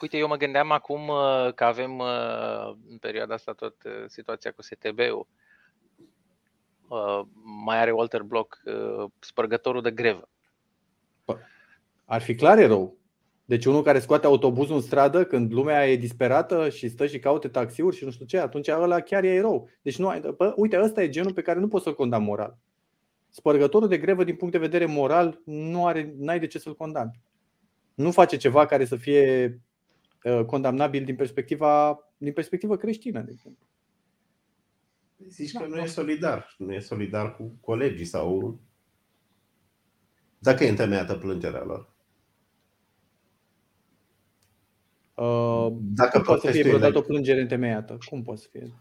Uite, eu mă gândeam acum uh, că avem uh, în perioada asta tot uh, situația cu STB-ul. Mai are Walter Block spărgătorul de grevă. Ar fi clar erou. Deci unul care scoate autobuzul în stradă când lumea e disperată și stă și caute taxiuri și nu știu ce, atunci ăla chiar e erou. Deci nu ai, bă, uite, ăsta e genul pe care nu poți să-l condamn moral. Spărgătorul de grevă din punct de vedere moral nu are, n-ai de ce să-l condamni. Nu face ceva care să fie uh, condamnabil din perspectiva, din perspectiva creștină, de exemplu. Zici că nu e solidar. Nu e solidar cu colegii sau dacă e întemeiată plângerea lor. Uh, Dacă poate să fie vreodată o plângere întemeiată? Cum poate să fie?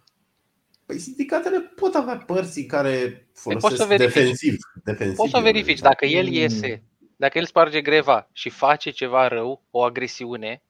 Păi sindicatele pot avea părți care folosesc poți defensiv, defensiv. Poți să verifici dacă el iese, dacă el sparge greva și face ceva rău, o agresiune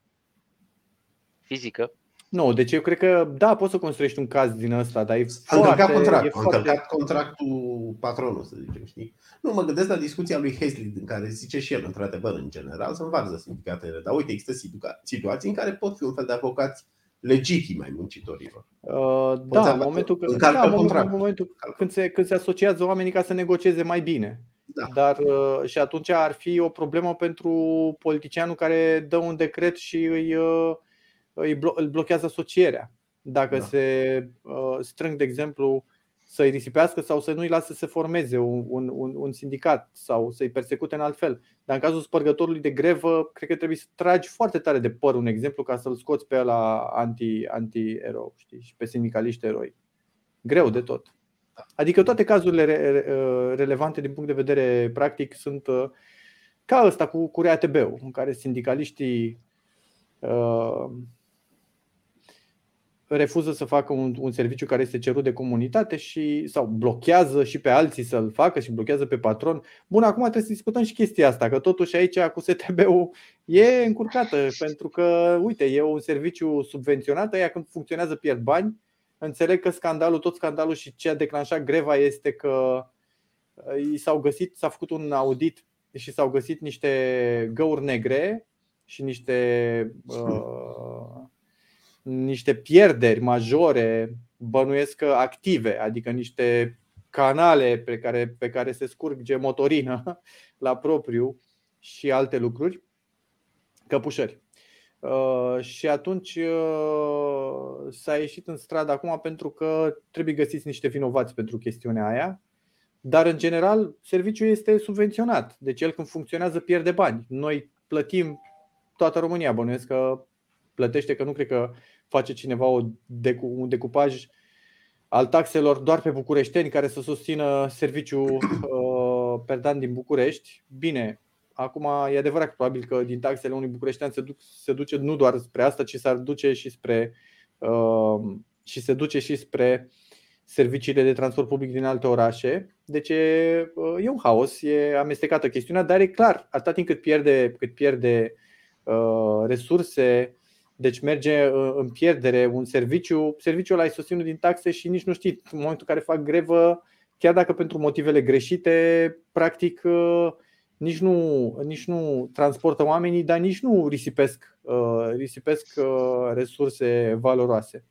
fizică, nu, deci eu cred că da, poți să construiești un caz din ăsta, dar e a încălcat contract, e foarte... încălcat contractul patronul, să zicem, știi? Nu, mă gândesc la discuția lui Hesley, în care zice și el, într-adevăr, în general, să învarză sindicatele. Dar uite, există situații în care pot fi un fel de avocați legitimi ai muncitorilor. Uh, da, în momentul, că, da, în momentul când, se, când se asociază oamenii ca să negocieze mai bine. Da. Dar uh, și atunci ar fi o problemă pentru politicianul care dă un decret și îi uh, îl blochează asocierea. Dacă da. se uh, strâng, de exemplu, să-i risipească sau să nu-i lasă să se un, un, un, un sindicat sau să-i persecute în alt fel. Dar în cazul spărgătorului de grevă, cred că trebuie să tragi foarte tare de păr un exemplu ca să-l scoți pe la anti, anti-erou știi? și pe sindicaliști eroi. Greu de tot. Da. Adică toate cazurile re, re, uh, relevante din punct de vedere practic sunt uh, ca ăsta cu, cu RATB-ul, în care sindicaliștii uh, refuză să facă un, un serviciu care este cerut de comunitate și sau blochează și pe alții să-l facă și blochează pe patron. Bun, acum trebuie să discutăm și chestia asta, că totuși aici cu STB-ul e încurcată, pentru că, uite, e un serviciu subvenționat, aia când funcționează pierd bani. Înțeleg că scandalul, tot scandalul și ce a declanșat greva este că uh, i s-au găsit, s-a făcut un audit și s-au găsit niște găuri negre și niște (clears throat) uh, niște pierderi majore, bănuiesc că active, adică niște canale pe care, pe care se scurge motorină (laughs) la propriu și alte lucruri, căpușări. Uh, și atunci uh, s-a ieșit în stradă acum pentru că trebuie găsiți niște vinovați pentru chestiunea aia. Dar, în general, serviciul este subvenționat. Deci, el când funcționează pierde bani. Noi plătim toată România, bănuiesc că plătește, că nu cred că face cineva un decupaj al taxelor doar pe bucureșteni care să susțină serviciul (clears throat) uh, perdan din București. Bine, acum e adevărat că probabil că din taxele unui bucureștean se, duc, se duce nu doar spre asta, ci s-ar duce și spre uh, și se duce și spre serviciile de transport public din alte orașe. Deci e, uh, e un haos, e amestecată chestiunea, dar e clar, atât timp cât pierde, cât pierde uh, resurse, deci merge uh, în pierdere un serviciu, serviciul ăla e susținut din taxe și nici nu știi în momentul în care fac grevă, chiar dacă pentru motivele greșite, practic uh, nici nu, nici nu transportă oamenii, dar nici nu risipesc, uh, risipesc resurse valoroase.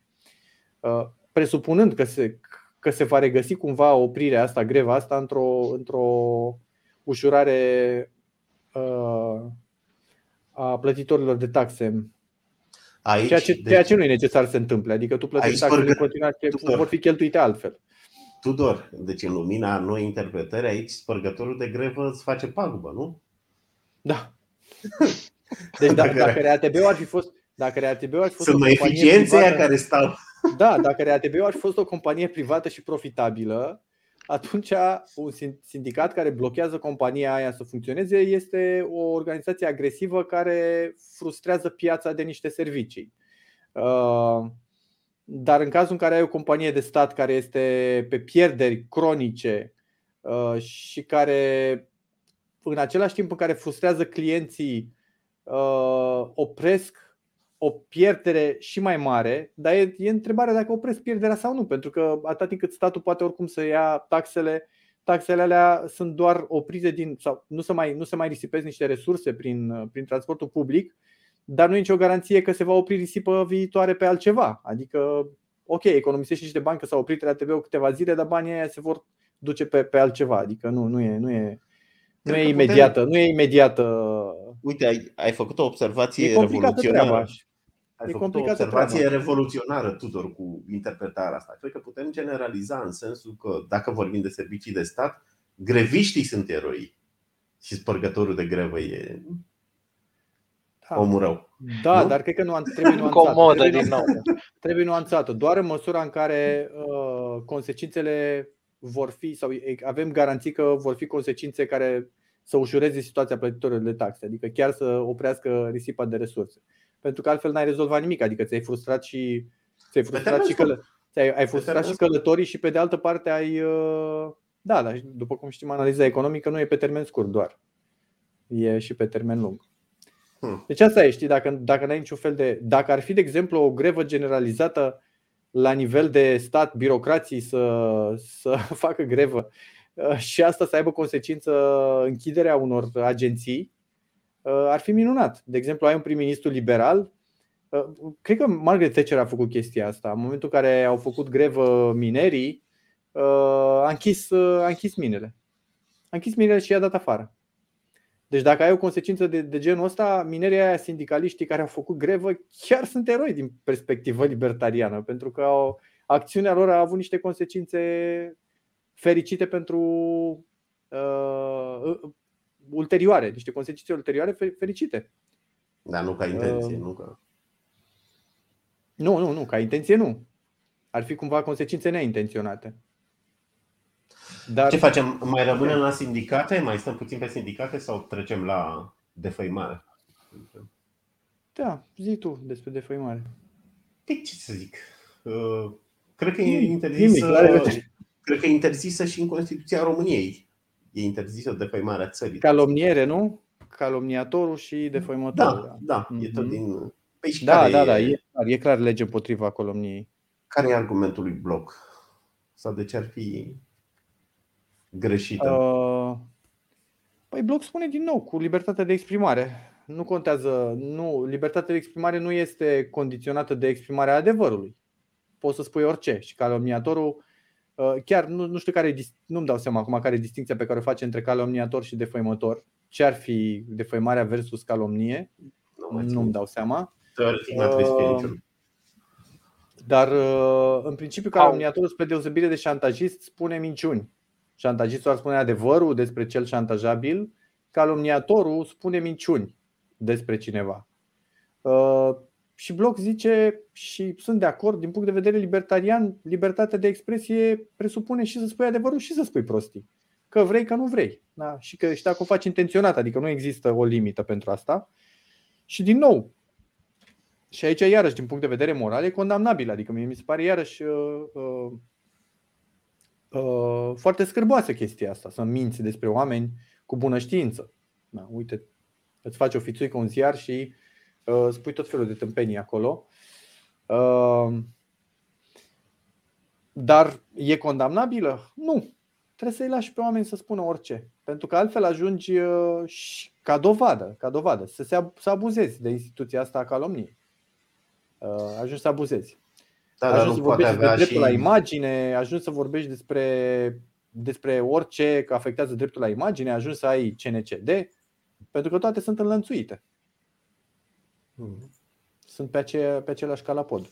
Presupunând că se, că se va regăsi cumva oprirea asta, greva asta, într-o, într-o ușurare a plătitorilor de taxe Aici, ceea, ce, deci, ceea ce nu e necesar să se întâmple. Adică tu plătești taxele în continuare, vor fi cheltuite altfel. Tudor, deci în lumina noi interpretări, aici spărgătorul de grevă îți face pagubă, nu? Da. Deci dacă, dacă RATB-ul ar fi fost dacă RATB-ul ar fi fost Sunt mai eficienți aia care stau. Da, dacă RATB-ul ar fi fost o companie privată și profitabilă, atunci un sindicat care blochează compania aia să funcționeze este o organizație agresivă care frustrează piața de niște servicii. Uh, dar în cazul în care ai o companie de stat care este pe pierderi cronice uh, și care în același timp în care frustrează clienții uh, opresc o pierdere și mai mare, dar e, e întrebarea dacă opresc pierderea sau nu, pentru că atât timp cât statul poate oricum să ia taxele, taxele alea sunt doar oprite din sau nu se mai, nu se mai risipesc niște resurse prin, prin transportul public, dar nu e nicio garanție că se va opri risipă viitoare pe altceva. Adică, ok, economisești niște bani că s-au oprit TV câteva zile, dar banii aia se vor duce pe, pe altceva. Adică nu, nu e, nu e, nu e imediată, nu e imediată. Uite, ai, ai făcut o observație revoluționară. Ai e făcut o observație treaba. revoluționară, Tudor, cu interpretarea asta. Cred că putem generaliza în sensul că, dacă vorbim de servicii de stat, greviștii sunt eroi și spărgătorul de grevă e da. omul rău. Da, nu? dar cred că nu, trebuie (laughs) nuanțată. Comodă trebuie, din nou. trebuie nuanțată. Doar în măsura în care uh, consecințele vor fi, sau avem garanții că vor fi consecințe care să ușureze situația plătitorilor de taxe, adică chiar să oprească risipa de resurse pentru că altfel n-ai rezolvat nimic, adică ți-ai frustrat și ți-ai frustrat și, călă, ți-ai, ai frustrat și călătorii și pe de altă parte ai uh, da, dar după cum știm, analiza economică nu e pe termen scurt doar. E și pe termen lung. Hmm. Deci asta e, știi, dacă, dacă n-ai niciun fel de. Dacă ar fi, de exemplu, o grevă generalizată la nivel de stat, birocrații să, să (laughs) facă grevă uh, și asta să aibă consecință închiderea unor agenții, Uh, ar fi minunat. De exemplu, ai un prim-ministru liberal. Uh, cred că Margaret Thatcher a făcut chestia asta. În momentul în care au făcut grevă minerii, uh, a închis, a închis minele. A închis minele și i-a dat afară. Deci dacă ai o consecință de, de genul ăsta, minerii aia sindicaliștii care au făcut grevă chiar sunt eroi din perspectivă libertariană, pentru că au, acțiunea lor a avut niște consecințe fericite pentru uh, ulterioare, niște consecințe ulterioare fericite. Dar nu ca intenție, uh, nu ca. Nu, nu, nu, ca intenție nu. Ar fi cumva consecințe neintenționate. Dar... Ce facem? Mai rămânem la sindicate? Mai stăm puțin pe sindicate sau trecem la defăimare? Da, zi tu despre defăimare. Păi, ce să zic? Uh, cred că e interzisă, cred că e interzisă și în Constituția României. E interzisă defăimarea țării. Calomniere, nu? Calomniatorul și defăimătorul. Da, da, mm-hmm. e tot mhm. din. Păi și da, da, e... da, e clar, e clar lege împotriva calomniei. Care e argumentul lui Bloc? Sau de ce ar fi greșită? Uh, păi Bloc spune din nou cu libertatea de exprimare. Nu contează, nu, libertatea de exprimare nu este condiționată de exprimarea adevărului. Poți să spui orice și calomniatorul uh, chiar nu, nu știu care nu-mi dau seama acum care e distinția pe care o face între calomniator și defăimător. Ce ar fi defăimarea versus calomnie? Nu nu-mi dau seama. Uh, dar uh, în principiu calomniatorul spre deosebire de șantajist spune minciuni. Șantajistul ar spune adevărul despre cel șantajabil, calomniatorul spune minciuni despre cineva. Uh, și Bloc zice, și sunt de acord, din punct de vedere libertarian, libertatea de expresie presupune și să spui adevărul și să spui prostii. Că vrei, că nu vrei. Da? Și, că, și dacă o faci intenționat, adică nu există o limită pentru asta. Și din nou, și aici, iarăși, din punct de vedere moral, e condamnabil. Adică mie mi se pare, iarăși, uh, uh, uh, foarte scârboasă chestia asta, să minți despre oameni cu bună știință. Da, uite, îți faci o fițuică, un ziar și uh, spui tot felul de tâmpenii acolo. Uh, dar e condamnabilă? Nu. Trebuie să-i lași pe oameni să spună orice. Pentru că altfel ajungi uh, și ca dovadă, ca dovadă să, se, să abuzezi de instituția asta a calomniei. Uh, ajungi să abuzezi. Da, ajungi să vorbești despre dreptul și... la imagine, ajungi să vorbești despre, despre orice că afectează dreptul la imagine, ajungi să ai CNCD, pentru că toate sunt înlănțuite. Hmm. Sunt pe, ace, pe același calapod.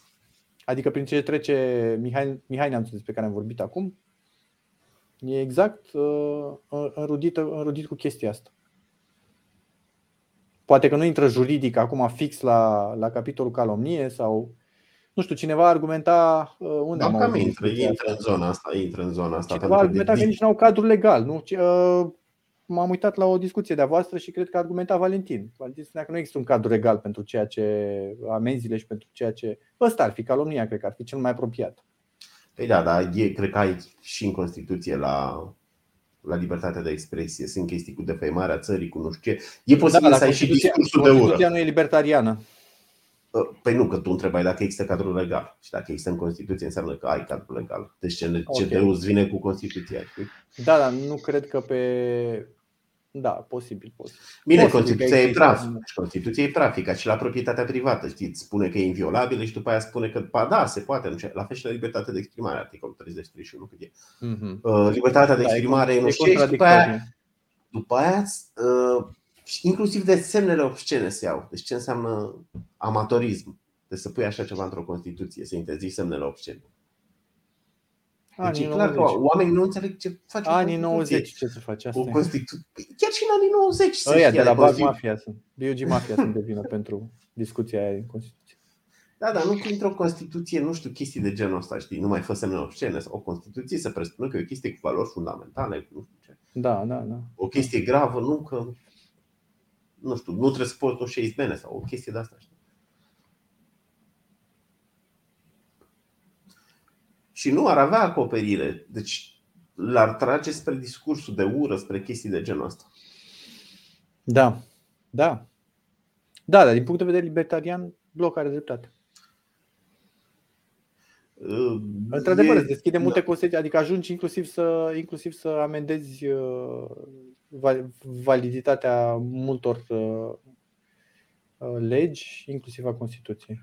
Adică prin ce trece Mihai, Mihai Neamțu despre care am vorbit acum, e exact uh, înrudit, înrudit cu chestia asta. Poate că nu intră juridic acum fix la, la capitolul calomnie sau nu știu, cineva argumenta uh, unde da, am cam intră, intră în zona asta, intră în zona asta. Cineva argumenta că nici nu au cadru legal, nu? Uh, m-am uitat la o discuție de-a voastră și cred că argumenta Valentin. Valentin spunea că nu există un cadru legal pentru ceea ce amenziile și pentru ceea ce. Ăsta ar fi calomnia, cred că ar fi cel mai apropiat. Păi da, dar e, cred că ai și în Constituție la la libertatea de expresie. Sunt chestii cu defăimarea țării, cu nu știu ce. E posibil da, să ai și discursul de ură. Constituția nu e libertariană. Ă, păi nu, că tu întrebai dacă există cadru legal. Și dacă există în Constituție, înseamnă că ai cadru legal. Deci ce okay. îți vine cu Constituția. Da, dar nu cred că pe da, posibil. posibil. Bine, posibil Constituția e praf. Constituția e praf, ca și la proprietatea privată. Știți, spune că e inviolabilă și după aia spune că, ba da, se poate. La fel și la libertatea de exprimare, articolul 30-31, cât e. Mm-hmm. libertatea de da, exprimare e, e și după aia, după aia uh, inclusiv de semnele obscene se iau. Deci ce înseamnă amatorism? De să pui așa ceva într-o Constituție, să interzici semnele obscene. Deci e clar 90. că oamenii nu înțeleg ce face Anii 90 ce se face asta. O Constitu... Chiar și în anii 90 se Ăia de la Bag Mafia sunt. BioG Mafia sunt de vină pentru discuția aia în Constituție. Da, dar nu că într-o Constituție, nu știu, chestii de genul ăsta, știi, nu mai fă semne obscene. O Constituție se presupune că e o chestie cu valori fundamentale, nu știu ce. Da, da, da. O chestie gravă, nu că, nu știu, nu trebuie să poți o izbene sau o chestie de asta, știi. Și nu ar avea acoperire. Deci l-ar trage spre discursul de ură, spre chestii de genul ăsta. Da, da. Da, dar din punct de vedere libertarian, bloc are dreptate. Uh, Într-adevăr, îți deschide multe da. consecințe, adică ajungi inclusiv să, inclusiv să amendezi uh, validitatea multor uh, legi, inclusiv a Constituției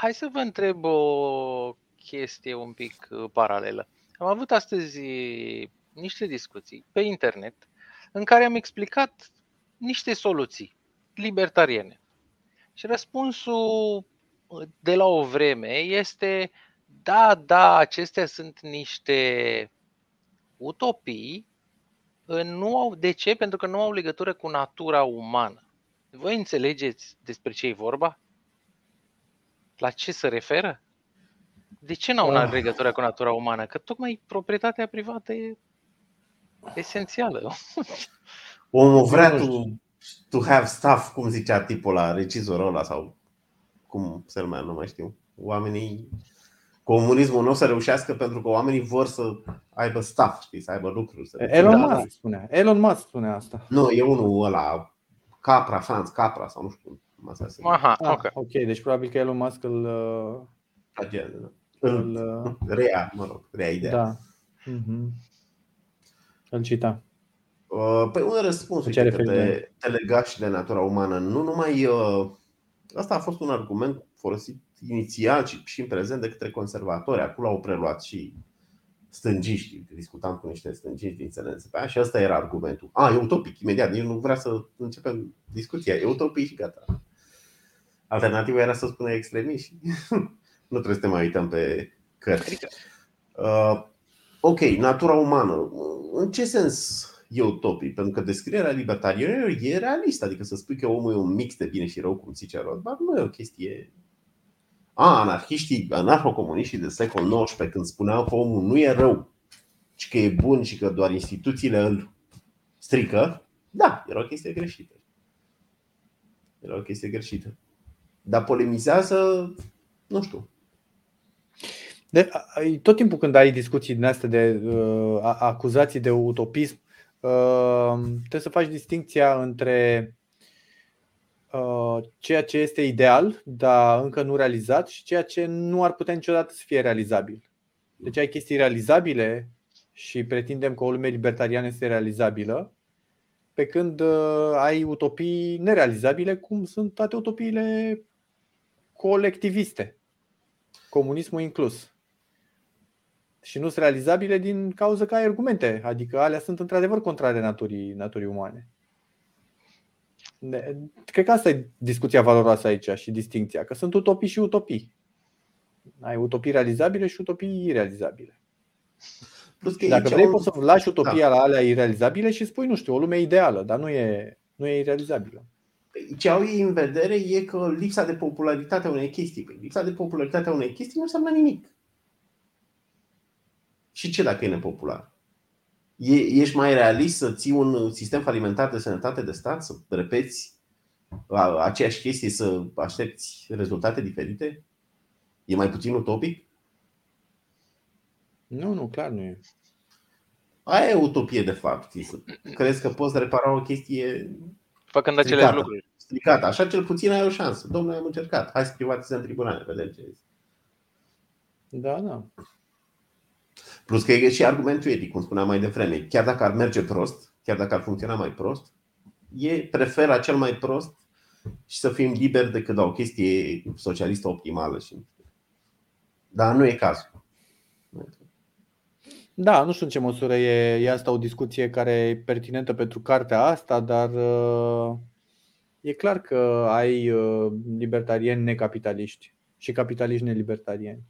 hai să vă întreb o chestie un pic uh, paralelă. Am avut astăzi niște discuții pe internet în care am explicat niște soluții libertariene. Și răspunsul uh, de la o vreme este da, da, acestea sunt niște utopii, uh, nu au, de ce? Pentru că nu au legătură cu natura umană. Voi înțelegeți despre ce e vorba? La ce se referă? De ce n-au Ah. oh. legătură cu natura umană? Că tocmai proprietatea privată e esențială. (laughs) Omul vrea Nu to, știu. to have stuff, cum zicea tipul la regizorul ăla sau cum se numea, nu mai știu. Oamenii, comunismul nu o să reușească pentru că oamenii vor să aibă stuff, știi, să aibă lucruri. Să Elon Da, Musk spunea. Elon Musk spunea asta. Nu, e unul ăla, Capra, Franz Capra sau nu știu cum asta se Aha, Ah, ok. ok, deci probabil că Elon Musk îl, uh, numește. îl Îl uh, rea, mă rog, rea ideea. da. Mhm. Îl cita. Uh, Păi un răspuns Ce uite, că referire? te, te lega și de natura umană. Nu numai. uh, Asta a fost un argument folosit inițial și, și în prezent de către conservatori. Acum l-au preluat și stângiști. Discutam cu niște stângiști din SNSP și ăsta era argumentul. A, e utopic, imediat. Nici nu vrea să începem discuția. E utopic și gata. Alternativa era să spună extremiști. (laughs) nu trebuie să te mai uităm pe cărți. Uh, ok, natura umană. În ce sens e utopic? Pentru că descrierea libertarianilor e realistă. Adică să spui că omul e un mix de bine și rău, cum zice Rothbard, nu e o chestie. A, anarhiștii, anarhocomuniștii de secol XIX, când spuneau că omul nu e rău, ci că e bun și că doar instituțiile îl strică, da, era o chestie greșită. Era o chestie greșită. Dar polemizează, nu știu, De, a- a- tot timpul când ai discuții din astea de uh, a- acuzații de utopism, uh, trebuie să faci distinția între uh, ceea ce este ideal, dar încă nu realizat, și ceea ce nu ar putea niciodată să fie realizabil. Deci ai chestii realizabile și pretindem că o lume libertariană este realizabilă, pe când uh, ai utopii nerealizabile, cum sunt toate utopiile colectiviste, comunismul inclus. Și nu sunt realizabile din cauza că ai argumente, adică alea sunt într-adevăr contrare naturii, naturii umane. Ne- Cred că asta e discuția valoroasă aici și distinția, că sunt utopii și utopii. Ai utopii realizabile și utopii irealizabile. Plus că Și dacă aici vrei, un- poți să lași utopia la alea irealizabile și spui, nu știu, o lume ideală, dar nu e, nu e irealizabilă. Ce au ei în vedere e că lipsa de popularitate a unei chestii. Păi lipsa de popularitate a unei chestii nu înseamnă nimic. Și ce dacă e nepopular? E, ești mai realist să ții un sistem falimentar de sănătate de stat, să repeți a- aceeași chestie, să aștepți rezultate diferite? E mai puțin utopic? Nu, nu, clar nu e. Aia e utopie, de fapt. știi, Să crezi că poți repara o chestie Făcând aceleași Stricată. lucruri. stricată. Așa cel puțin ai o șansă. Domnule, am încercat. Hai să privatizăm tribunale, vedem ce zice. Da, da. Plus că e și argumentul etic, cum spuneam mai devreme. Chiar dacă ar merge prost, chiar dacă ar funcționa mai prost, e preferă cel mai prost și să fim liberi decât la o chestie socialistă optimală. Și... Dar nu e cazul. Da, nu știu în ce măsură e, e asta o discuție care e pertinentă pentru cartea asta, dar uh, e clar că ai uh, libertarieni necapitaliști și capitaliști nelibertarieni.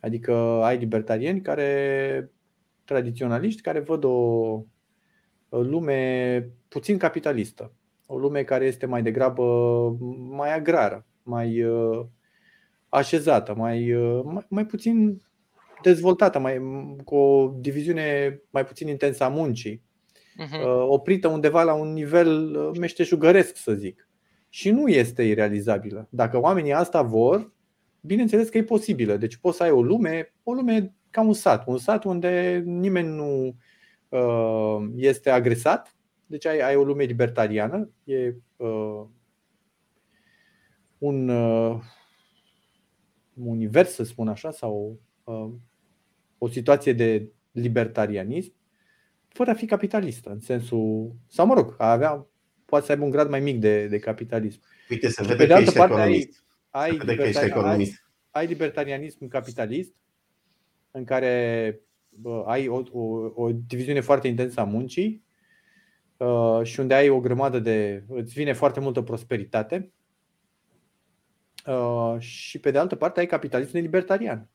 Adică ai libertarieni care, tradiționaliști, care văd o, o lume puțin capitalistă. O lume care este mai degrabă mai agrară, mai uh, așezată, mai, uh, mai, mai puțin dezvoltată, mai, cu o diviziune mai puțin intensă a muncii, Mhm. uh, oprită undeva la un nivel uh, meșteșugăresc, să zic. Și nu este irealizabilă. Dacă oamenii asta vor, bineînțeles că e posibilă. Deci poți să ai o lume, o lume ca un sat, un sat unde nimeni nu uh, este agresat. Deci ai, ai o lume libertariană, e uh, un uh, univers, să spun așa, sau uh, o situație de libertarianism, fără a fi capitalistă, în sensul, sau mă rog, a avea, poate să aibă un grad mai mic de, de capitalism. Uite, se Și vede pe de că altă ești parte ai, economist. ai, Se vede că ești libertari- ai, economist. ai libertarianism capitalist, în care bă, ai o, o, o diviziune foarte intensă a muncii uh, și unde ai o grămadă de. îți vine foarte multă prosperitate. Uh, și pe de altă parte ai capitalism libertarian.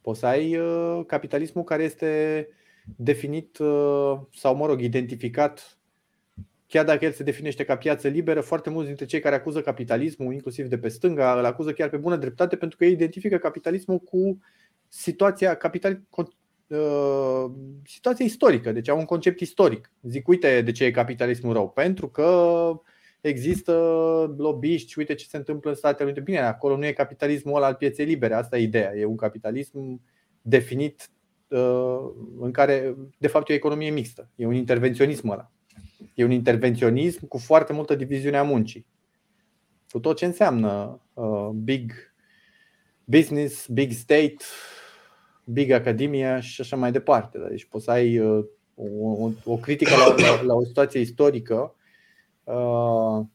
Poți să ai uh, capitalismul care este definit uh, sau, mă rog, identificat chiar dacă el se definește ca piață liberă, foarte mulți dintre cei care acuză capitalismul, inclusiv de pe stânga, îl acuză chiar pe bună dreptate pentru că ei identifică capitalismul cu situația capital, uh, situația istorică, deci au un concept istoric. Zic, uite de ce e capitalismul rău, pentru că există lobbyiști, uite ce se întâmplă în Statele Unite. Bine, acolo nu e capitalismul ăla al pieței libere, asta e ideea. E un capitalism definit uh, în care, de fapt, e o economie mixtă. E un intervenționism ăla. E un intervenționism cu foarte multă diviziune a muncii. Cu tot ce înseamnă uh, big business, big state, big academia și așa mai departe. Deci poți să ai uh, o, o critică la, la, la o situație istorică uh,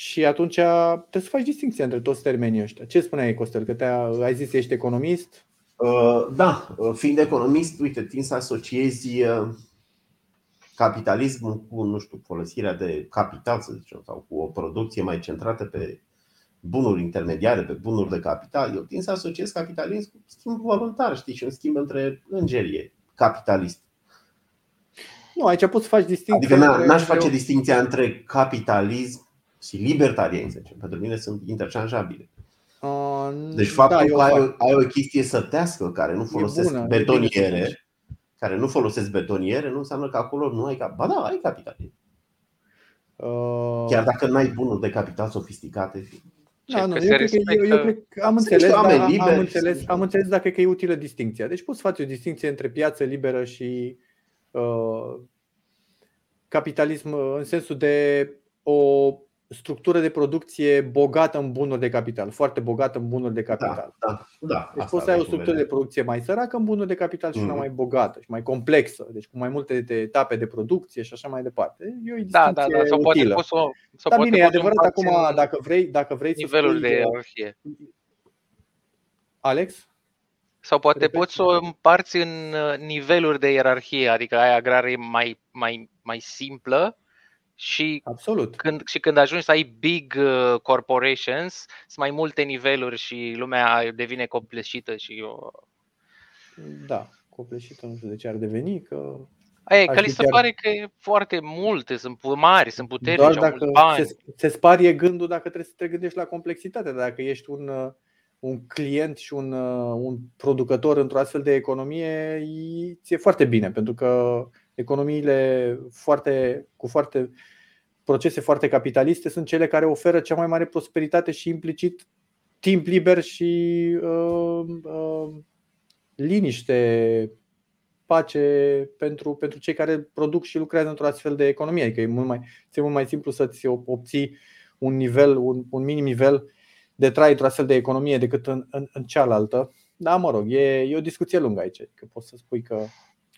Și atunci trebuie să faci distinția între toți termenii ăștia. Ce spuneai, Costel? Că te ai zis că ești economist? Uh, da, uh, fiind economist, uite, tin să asociezi uh, capitalismul cu, nu știu, folosirea de capital, să zicem, sau cu o producție mai centrată pe bunuri intermediare, pe bunuri de capital. Eu tind să asociez capitalism cu schimb voluntar, știi, și un schimb între îngerie capitalist. Nu, aici poți să faci distinția. Adică n-aș face distinția între capitalism și libertarianism. Pentru mine sunt interchangeabile. Deci faptul da, că ai, ai o chestie sătească care nu folosesc bună, betoniere, care nu folosesc betoniere, nu înseamnă că acolo nu ai capital. Ba da, ai capital. Uh... Chiar dacă nu ai bunuri de capital sofisticate. Da, nu, eu, cred că, eu, eu cred că am înțeles, da, liberi, am, înțeles, am înțeles dacă e utilă distinția. Deci poți face o distinție între piață liberă și uh, capitalism în sensul de o structură de producție bogată în bunuri de capital, foarte bogată în bunuri de capital. Da, da, da, deci poți să ai o structură de producție mai săracă în bunuri de capital și mm. una mai bogată și mai complexă, deci cu mai multe etape de producție și așa mai departe. E o da, da, da, sau poate poți să, sau da, bine, e adevărat acum, dacă vrei, dacă vrei nivelul să spui, de ierarhie. Alex? Sau poate Repet. poți să o împarți în uh, niveluri de ierarhie, adică ai agrare mai, mai, mai simplă, și Absolut. Când, și când ajungi să ai big uh, corporations, sunt mai multe niveluri și lumea devine copleșită și eu... Da, copleșită nu știu de ce ar deveni, că Aia, că li se chiar... pare că e foarte multe, sunt mari, sunt puternici, Doar dacă bani. Se, se sparie gândul dacă trebuie să te gândești la complexitate, dacă ești un, uh, un client și un, uh, un producător într-o astfel de economie, ți-e foarte bine, pentru că economiile foarte, cu foarte procese foarte capitaliste sunt cele care oferă cea mai mare prosperitate și implicit timp liber și uh, uh, liniște, pace pentru, pentru cei care produc și lucrează într-o astfel de economie. Adică e mult mai, e mult mai simplu să-ți obții un nivel, un, un minim nivel de trai într-o astfel de economie decât în, în, în cealaltă. Da, mă rog, e, e o discuție lungă aici. Că poți să spui că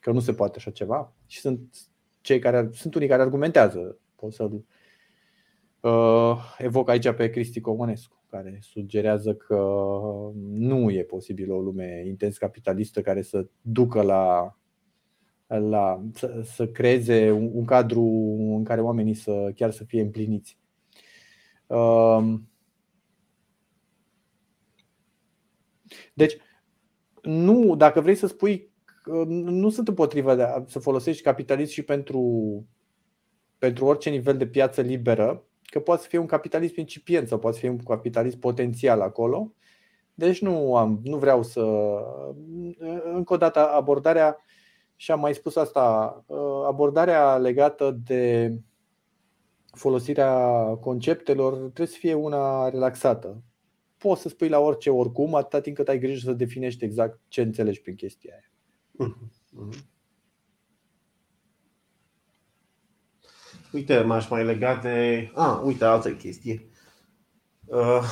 că nu se poate așa ceva și sunt cei care sunt unii care argumentează. Pot să-l uh, evoc aici pe Cristi Comănescu, care sugerează că nu e posibil o lume intens capitalistă care să ducă la, la să, să creeze un, un cadru în care oamenii să chiar să fie împliniți. Uh, deci, nu, dacă vrei să spui nu sunt împotriva de a, să folosești capitalism și pentru, pentru orice nivel de piață liberă, că poate să fie un capitalism incipient sau poate să fie un capitalism potențial acolo. Deci nu, am, nu vreau să. Încă o dată, abordarea, și am mai spus asta, abordarea legată de folosirea conceptelor trebuie să fie una relaxată. Poți să spui la orice oricum, atâta timp cât ai grijă să definești exact ce înțelegi prin chestia aia. Mhm. Uite, m-aș mai lega de. Ah, uite, altă chestie. Uh,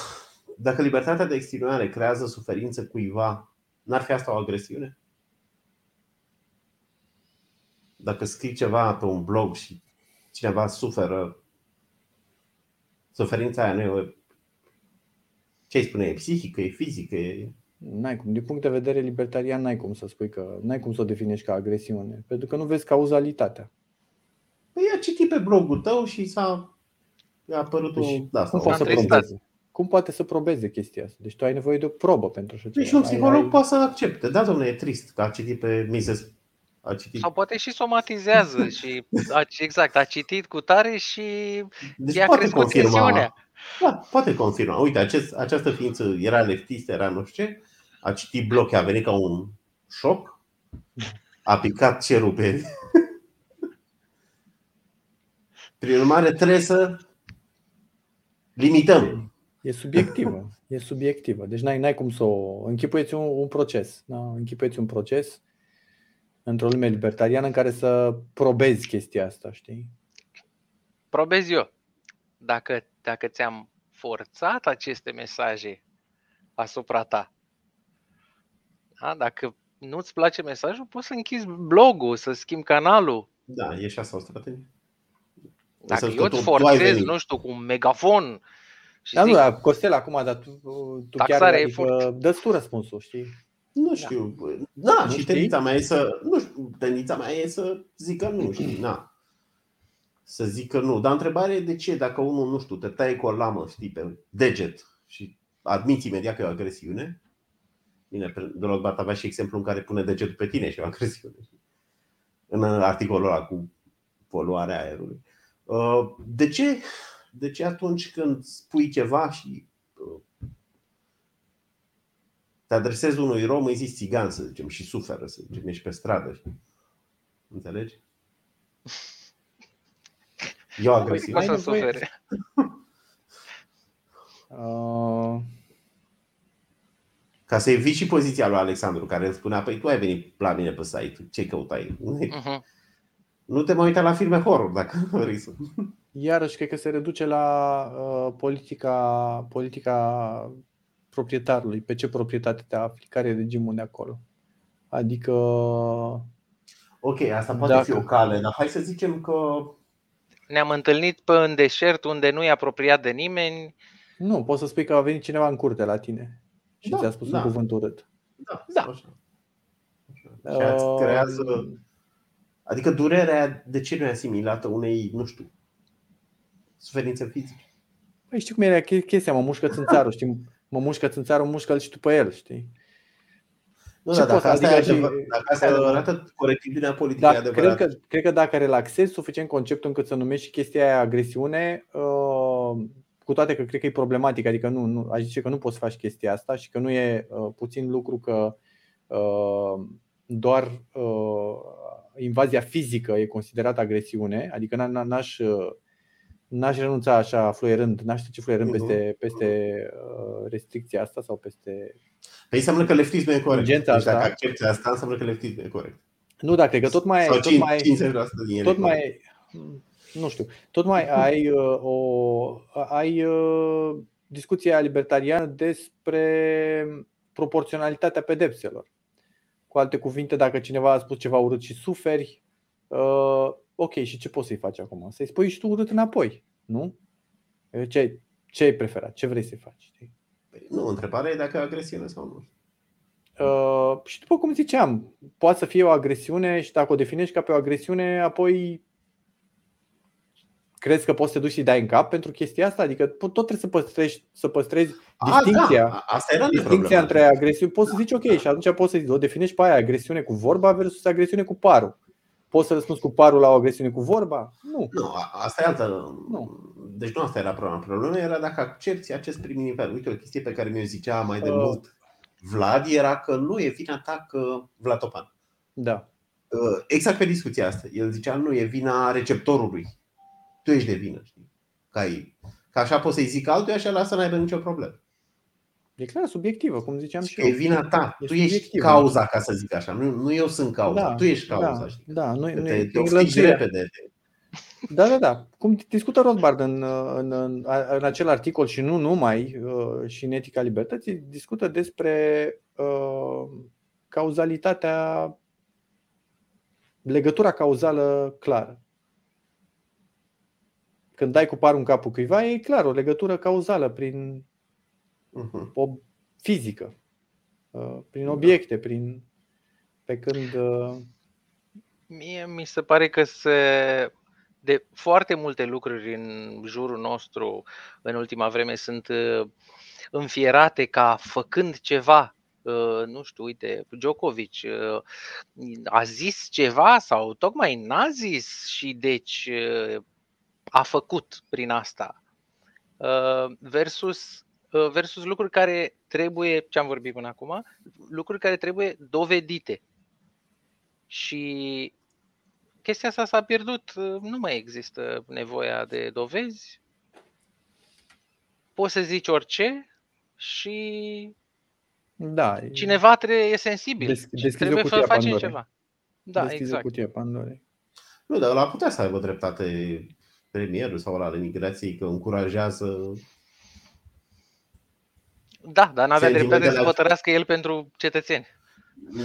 dacă libertatea de exprimare creează suferință cuiva, n-ar fi asta o agresiune? Dacă scrii ceva pe un blog și cineva suferă, suferința aia nu e. Ce îi spune? E psihică, e fizică, e N-ai cum. Din punct de vedere libertarian, n-ai cum să spui că n-ai cum să o definești ca agresiune, pentru că nu vezi cauzalitatea. Păi a citit pe blogul tău și s-a a apărut deci, un... Da, cum, poate să probeze? cum poate să probeze chestia asta? Deci tu ai nevoie de o probă pentru așa ceva. Deci un psiholog ai... poate să accepte. Da, domnule, e trist că a citit pe Mises A citit. Sau poate și somatizează și (laughs) a, exact, a citit cu tare și Deci i-a poate crescut confirma. tensiunea. Da, poate confirma. Uite, acest, această ființă era leftistă, era nu știu ce, a citit bloc, a venit ca un șoc, a picat cerul pe... Prin urmare, trebuie să limităm. E subiectivă. E subiectivă. Deci n-ai, n-ai cum să o. Închipuieți un, un proces. Da? Închipuieți un proces într-o lume libertariană în care să probezi chestia asta, știi? Probez eu. Dacă, dacă ți-am forțat aceste mesaje asupra ta, da? dacă nu-ți place mesajul, poți să închizi blogul, să schimbi canalul. Da, e și asta o strategie. Dacă Să- eu tu- îți tu ai forțez, venit. nu știu, cu un megafon și Da, zic, nu, dar Costel acum, dar tu, tu chiar Taxarea e adică, dă tu răspunsul, știi? Nu știu. Da, Nu și știi? tendința mea e să. Nu știu, tendința mea e să zică nu, știi? Na. Să zică nu. Dar întrebarea e de ce, dacă unul, nu știu, te taie cu o lamă, știi, pe deget și admiți imediat că e o agresiune. Bine, Rothbard avea și exemplu în care pune degetul pe tine și e o agresiune. știi? În articolul ăla cu poluarea aerului. Uh, De ce, de ce atunci când spui ceva și uh, te adresezi unui rom, îi zici țigan, să zicem, și suferă, să zicem, ești pe stradă. Știi? Înțelegi? (laughs) E o o agresiune. să Ai nevoie- sufere. Uh, Ca să eviți și poziția lui Alexandru, care îmi spunea, păi tu ai venit la mine pe site, ce căutai? Mhm. Nu te mai uita la filme horror, dacă (laughs) vrei să... iarăși, cred că se reduce la uh, politica, politica proprietarului, pe ce proprietate te afli, care e regimul de acolo. Adică Ok, asta poate Dacă- fi o cale, dar hai să zicem că... Ne-am întâlnit pe în deșert unde nu e apropiat de nimeni. nu, poți să spui că a venit cineva în curte la tine și Da, ți-a spus da. un cuvânt urât. Da, Da. Așa. Așa. Și aia îți creează... Uh, Adică durerea de ce nu e asimilată unei, nu știu, suferințe fizice. Păi știi cum era che- chestia, mă mușcă țânțarul, (laughs) știi? Mă mușcă țânțarul, mușcă și tu pe el, știi? Nu, Ce dar dacă poți, asta, adică e și- adevăr, dacă asta e uh, adevărată, corectitudinea politică e Dar cred adevărată. că, cred că dacă relaxezi suficient conceptul încât să numești și chestia aia agresiune, uh, cu toate că cred că e problematic, adică nu, nu, aș zice că nu poți să faci chestia asta și că nu e uh, puțin lucru că uh, doar uh, invazia fizică e considerată agresiune, adică n- n- n-aș, uh, n-aș renunța așa fluierând, n-aș trece fluierând Mhm. peste, peste uh, restricția asta sau peste Păi înseamnă că leftismul e corect. Urgența Deci dacă asta- accepti asta, înseamnă că leftismul e corect. Nu, dar cred că tot mai, Sau tot mai 50% din ele tot e corect. mai nu știu, tot mai ai uh, o ai uh, discuția libertariană despre proporționalitatea pedepselor. Cu alte cuvinte, dacă cineva a spus ceva urât și suferi, uh, ok, și ce poți să-i faci acum? Să-i spui și tu urât înapoi, nu? Ce, ce ai preferat? Ce vrei să-i faci? Știi? Păi Nu, întrebarea e dacă e agresiune sau nu. Uh, și după cum ziceam, poate să fie o agresiune și dacă o definești ca pe o agresiune, apoi crezi că poți să te duci și dai în cap pentru chestia asta? Adică tot trebuie să păstrezi, să păstrezi A, distinția, da, asta era distinția între agresiune. Poți să zici ok și atunci poți să o definești pe aia agresiune cu vorba versus agresiune cu parul. Poți să răspunzi cu parul la o agresiune cu vorba? Nu. Nu, a- asta e altă. Nu. Deci nu asta era problema. Problema era dacă accepti acest prim nivel. Uite, o chestie pe care mi-o zicea mai de Uh. mult Vlad era că nu e vina ta că Vlad Topan. Da. Uh, Exact pe discuția asta. El zicea nu e vina receptorului. Tu ești de vină. Știi? Ca, ei. Ca așa poți să-i zic altuia și ăla să n-aibă nicio problemă. E clar subiectivă, cum ziceam și Că e eu. vina ta. E Tu ești subiectivă. cauza, ca să zic așa. Nu, nu eu sunt cauza. Da, tu ești cauza. Da, știi? da, nu, Că nu te, e, te e oftici lănțuirea. repede. Da, da, da. Cum discută Rothbard în, în, în, în acel articol și nu numai, uh, și în Etica Libertății, discută despre uh, cauzalitatea, legătura cauzală clară. Când dai cu parul în capul cuiva, e clar, o legătură cauzală prin Mhm. o fizică, uh, prin obiecte, prin pe când uh, Mie mi se pare că se de foarte multe lucruri în jurul nostru în ultima vreme sunt uh, înfierate ca făcând ceva uh, nu știu, uite, Djokovic uh, a zis ceva sau tocmai n-a zis și deci a făcut prin asta. Versus, versus lucruri care trebuie, ce am vorbit până acum, lucruri care trebuie dovedite. Și chestia asta s-a pierdut, nu mai există nevoia de dovezi. Poți să zici orice și da, cineva trebuie, e sensibil. Des, trebuie să face Pandorei. ceva. Da, deschizi exact. cutia Pandorei. Nu, dar la putea să aibă dreptate premierul sau la imigrației că încurajează da, dar n-avea dreptate să hotărească el pentru cetățeni.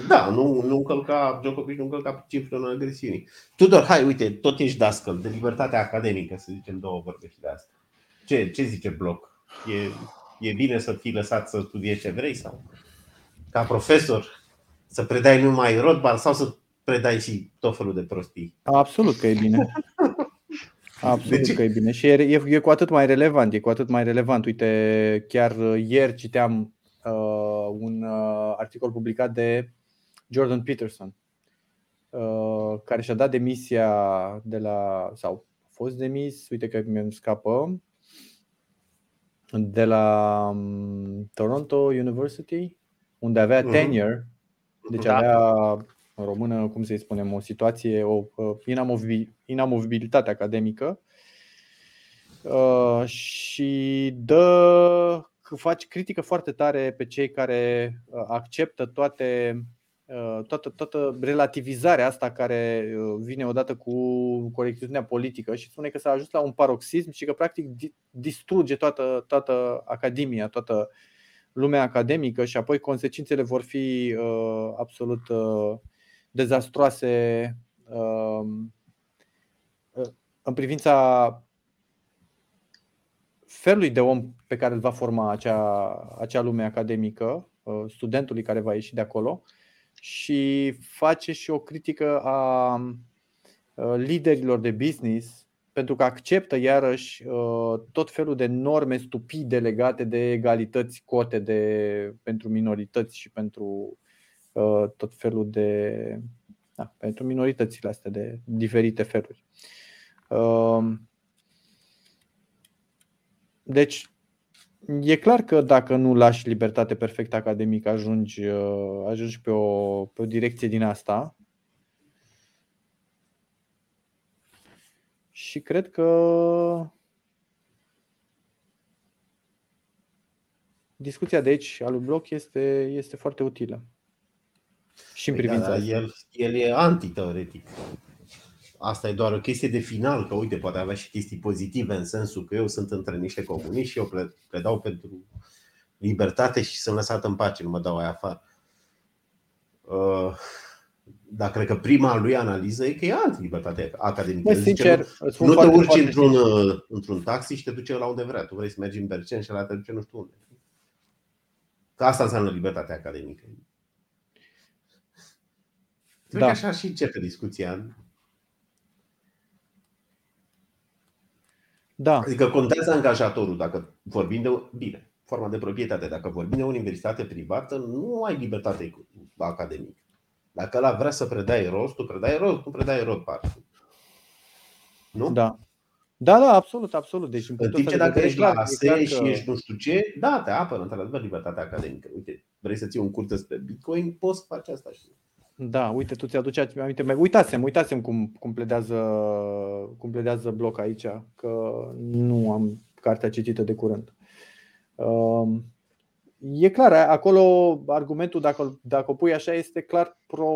Da, nu, nu încălca, Djokovic nu încălca principiul agresiunii. Tudor, hai, uite, tot ești dascăl de libertatea academică, să zicem două vorbe și de asta. Ce, ce zice Bloc? E, e bine să fii lăsat să studiezi ce vrei sau ca profesor să predai numai Rothbard sau să predai și tot felul de prostii? Absolut că e bine. (laughs) Absolut că e bine și e, e, e cu atât mai relevant, e cu atât mai relevant. Uite, chiar ieri citeam uh, un uh, articol publicat de Jordan Peterson, uh, care și-a dat demisia de la, sau a fost demis, uite că mi-mi scapă, de la um, Toronto University, unde avea uh-huh. tenure, deci da. avea în română, cum să-i spunem, o situație, o inamovibilitate academică. Uh, și dă, faci critică foarte tare pe cei care uh, acceptă toate uh, toată, toată relativizarea asta care vine odată cu corectitudinea politică și spune că s-a ajuns la un paroxism și că practic distruge toată, toată academia, toată lumea academică și apoi consecințele vor fi uh, absolut uh, dezastroase um, uh, în privința felului de om pe care îl va forma acea, acea lume academică, uh, studentului care va ieși de acolo și face și o critică a uh, liderilor de business pentru că acceptă iarăși tot felul de norme stupide legate de egalități, cote de, pentru minorități și pentru Uh, tot felul de. Da, pentru minoritățile astea de diferite feluri. Um, deci, e clar că dacă nu lași libertate perfectă academică, ajungi, uh, ajungi pe, o, pe o direcție din asta. Și cred că discuția de aici a lui Bloc este, este foarte utilă. Și în păi da, privința da, el, el e antiteoretic. Asta e doar o chestie de final, că uite, poate avea și chestii pozitive în sensul că eu sunt între niște comuniști și eu predau pentru libertate și sunt lăsat în pace, nu mă dau aia afară. Uh, dar cred că prima lui analiză e că e anti-libertate academică. Bă, sincer, nu, nu te urci într-un, uh, într-un taxi și te duce la unde vrea. Tu vrei să mergi în Bercen și la te duce nu știu unde. Că asta înseamnă libertatea academică. Cred da. că așa și începe discuția. Da. Adică contează angajatorul dacă vorbim de bine, forma de proprietate. Dacă vorbim de o universitate privată, nu ai libertate academică. Dacă ăla vrea să predai rost, tu predai rost, nu predai rost parte. Nu? Da. Da, da, absolut, absolut. Deci, în timp ce dacă ești la ASE și ești nu știu ce, da, te apără într-adevăr libertatea academică. Uite, vrei să ții un curs despre Bitcoin, poți să faci asta. Știi? Da, uite, tu ți-aduce aminte. Uitasem, uitasem cum, cum, pledează, cum pledează bloc aici, că nu am cartea citită de curând. Um, e clar, acolo argumentul, dacă, dacă o pui așa, este clar pro,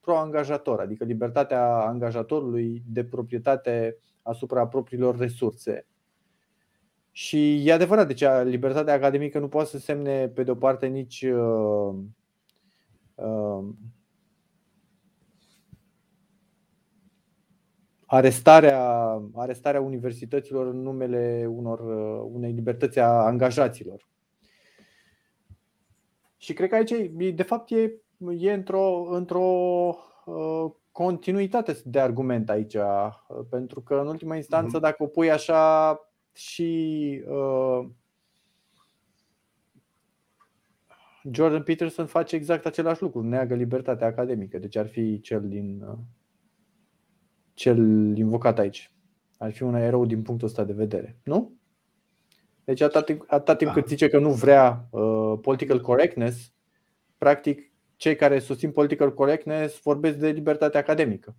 pro-angajator, adică libertatea angajatorului de proprietate asupra propriilor resurse. Și e adevărat, deci libertatea academică nu poate să semne, pe de-o parte, nici uh, uh, arestarea, arestarea universităților în numele unor, unei libertăți a angajaților. Și cred că aici, de fapt, e, e într-o, într-o uh, continuitate de argument aici, uh, pentru că, în ultima instanță, mhm. dacă o pui așa și uh, Jordan Peterson face exact același lucru, neagă libertatea academică, deci ar fi cel din uh, cel invocat aici. Ar fi un erou din punctul ăsta de vedere, nu? Deci atât timp, atât timp cât Da. zice că nu vrea uh, political correctness, practic cei care susțin political correctness vorbesc de libertate academică.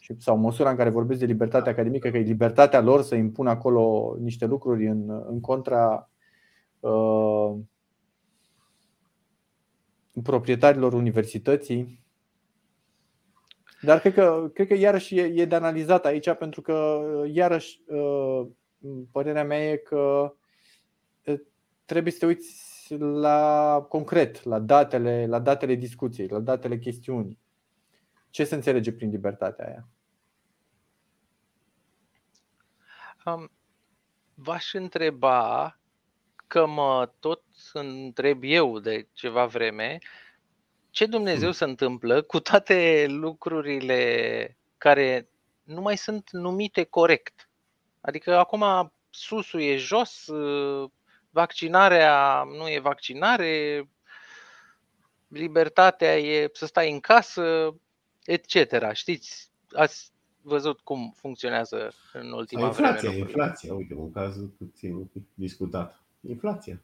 Și, sau măsura în care vorbesc de libertate academică, că e libertatea lor să impună acolo niște lucruri în, în contra uh, proprietarilor universității. Dar cred că, cred că iarăși e, e de analizat aici, pentru că, iarăși, uh, părerea mea e că uh, trebuie să te uiți la concret, la datele, la datele discuției, la datele chestiunii. Ce se înțelege prin libertatea aia? Um, v-aș întreba că mă tot întreb eu de ceva vreme ce Dumnezeu Hmm. se întâmplă cu toate lucrurile care nu mai sunt numite corect. Adică acum susul e jos, uh, vaccinarea nu e vaccinare, libertatea e să stai în casă, etc. Știți, ați văzut cum funcționează în Sau ultima inflația, vreme. lucrurile. inflația, uite, un caz puțin discutat. Inflația.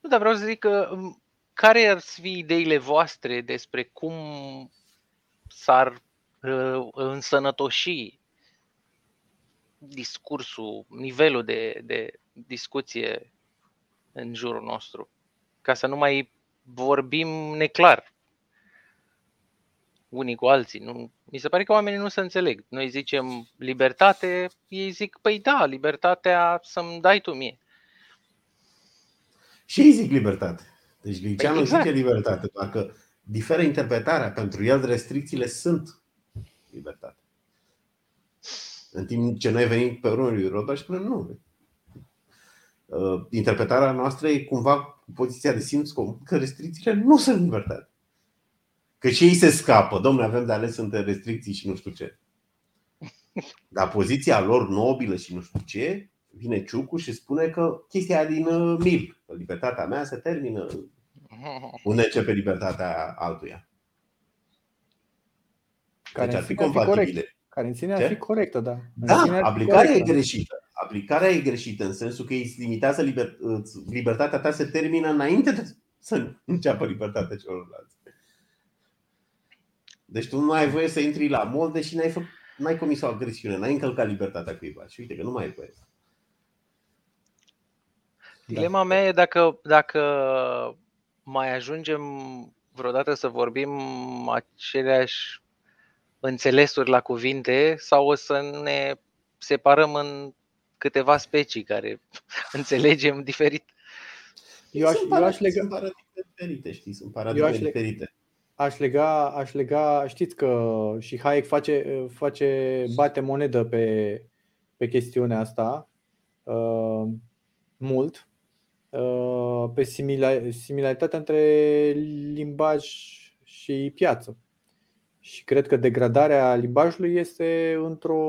Nu, dar vreau să zic că m, care ar fi ideile voastre despre cum s-ar uh, însănătoși discursul, nivelul de, de discuție în jurul nostru, ca să nu mai vorbim neclar unii cu alții. Nu, mi se pare că oamenii nu se înțeleg. Noi zicem libertate, ei zic, păi da, libertatea să-mi dai tu mie. Și ei zic libertate. Deci Liceanu exact. zice libertate, doar că diferă interpretarea. Pentru el restricțiile sunt libertate. În timp ce noi venim pe urmă lui Roda și spunem nu. Uh, Interpretarea noastră e cumva cu poziția de simț comun că restricțiile nu sunt libertate. Că și ei se scapă. Domnule, avem de ales între restricții și nu știu ce. Dar poziția lor nobilă și nu știu ce, vine Ciucu și spune că chestia aia din uh, mil, că libertatea mea se termină (laughs) unde începe libertatea altuia. Care Deci în ar fi sine ar fi compatibile. Care în sine ar Ce? fi corectă, da. În sine ar Da, fi aplicarea e corectă. greșită. Aplicarea e greșită în sensul că îți limitează liber, îți- libertatea ta se termină înainte de să înceapă libertatea celorlalți. Deci tu nu ai voie să intri la mall deși n-ai, fă, n-ai comis o agresiune, n-ai încălcat libertatea cuiva. Și uite că nu mai ai voie. Dilema mea e dacă, dacă mai ajungem vreodată să vorbim aceleași înțelesuri la cuvinte sau o să ne separăm în câteva specii care (laughs) înțelegem diferit. Eu aș, sunt, eu aș paradigme- lega, sunt paradigme diferite, știi? Sunt paradigme Eu aș le- diferite. aș lega, aș lega, știți că și Hayek face, face bate monedă pe, pe chestiunea asta uh, mult, uh, pe simila, similaritatea între limbaj și piață. Și cred că degradarea limbajului este într-o,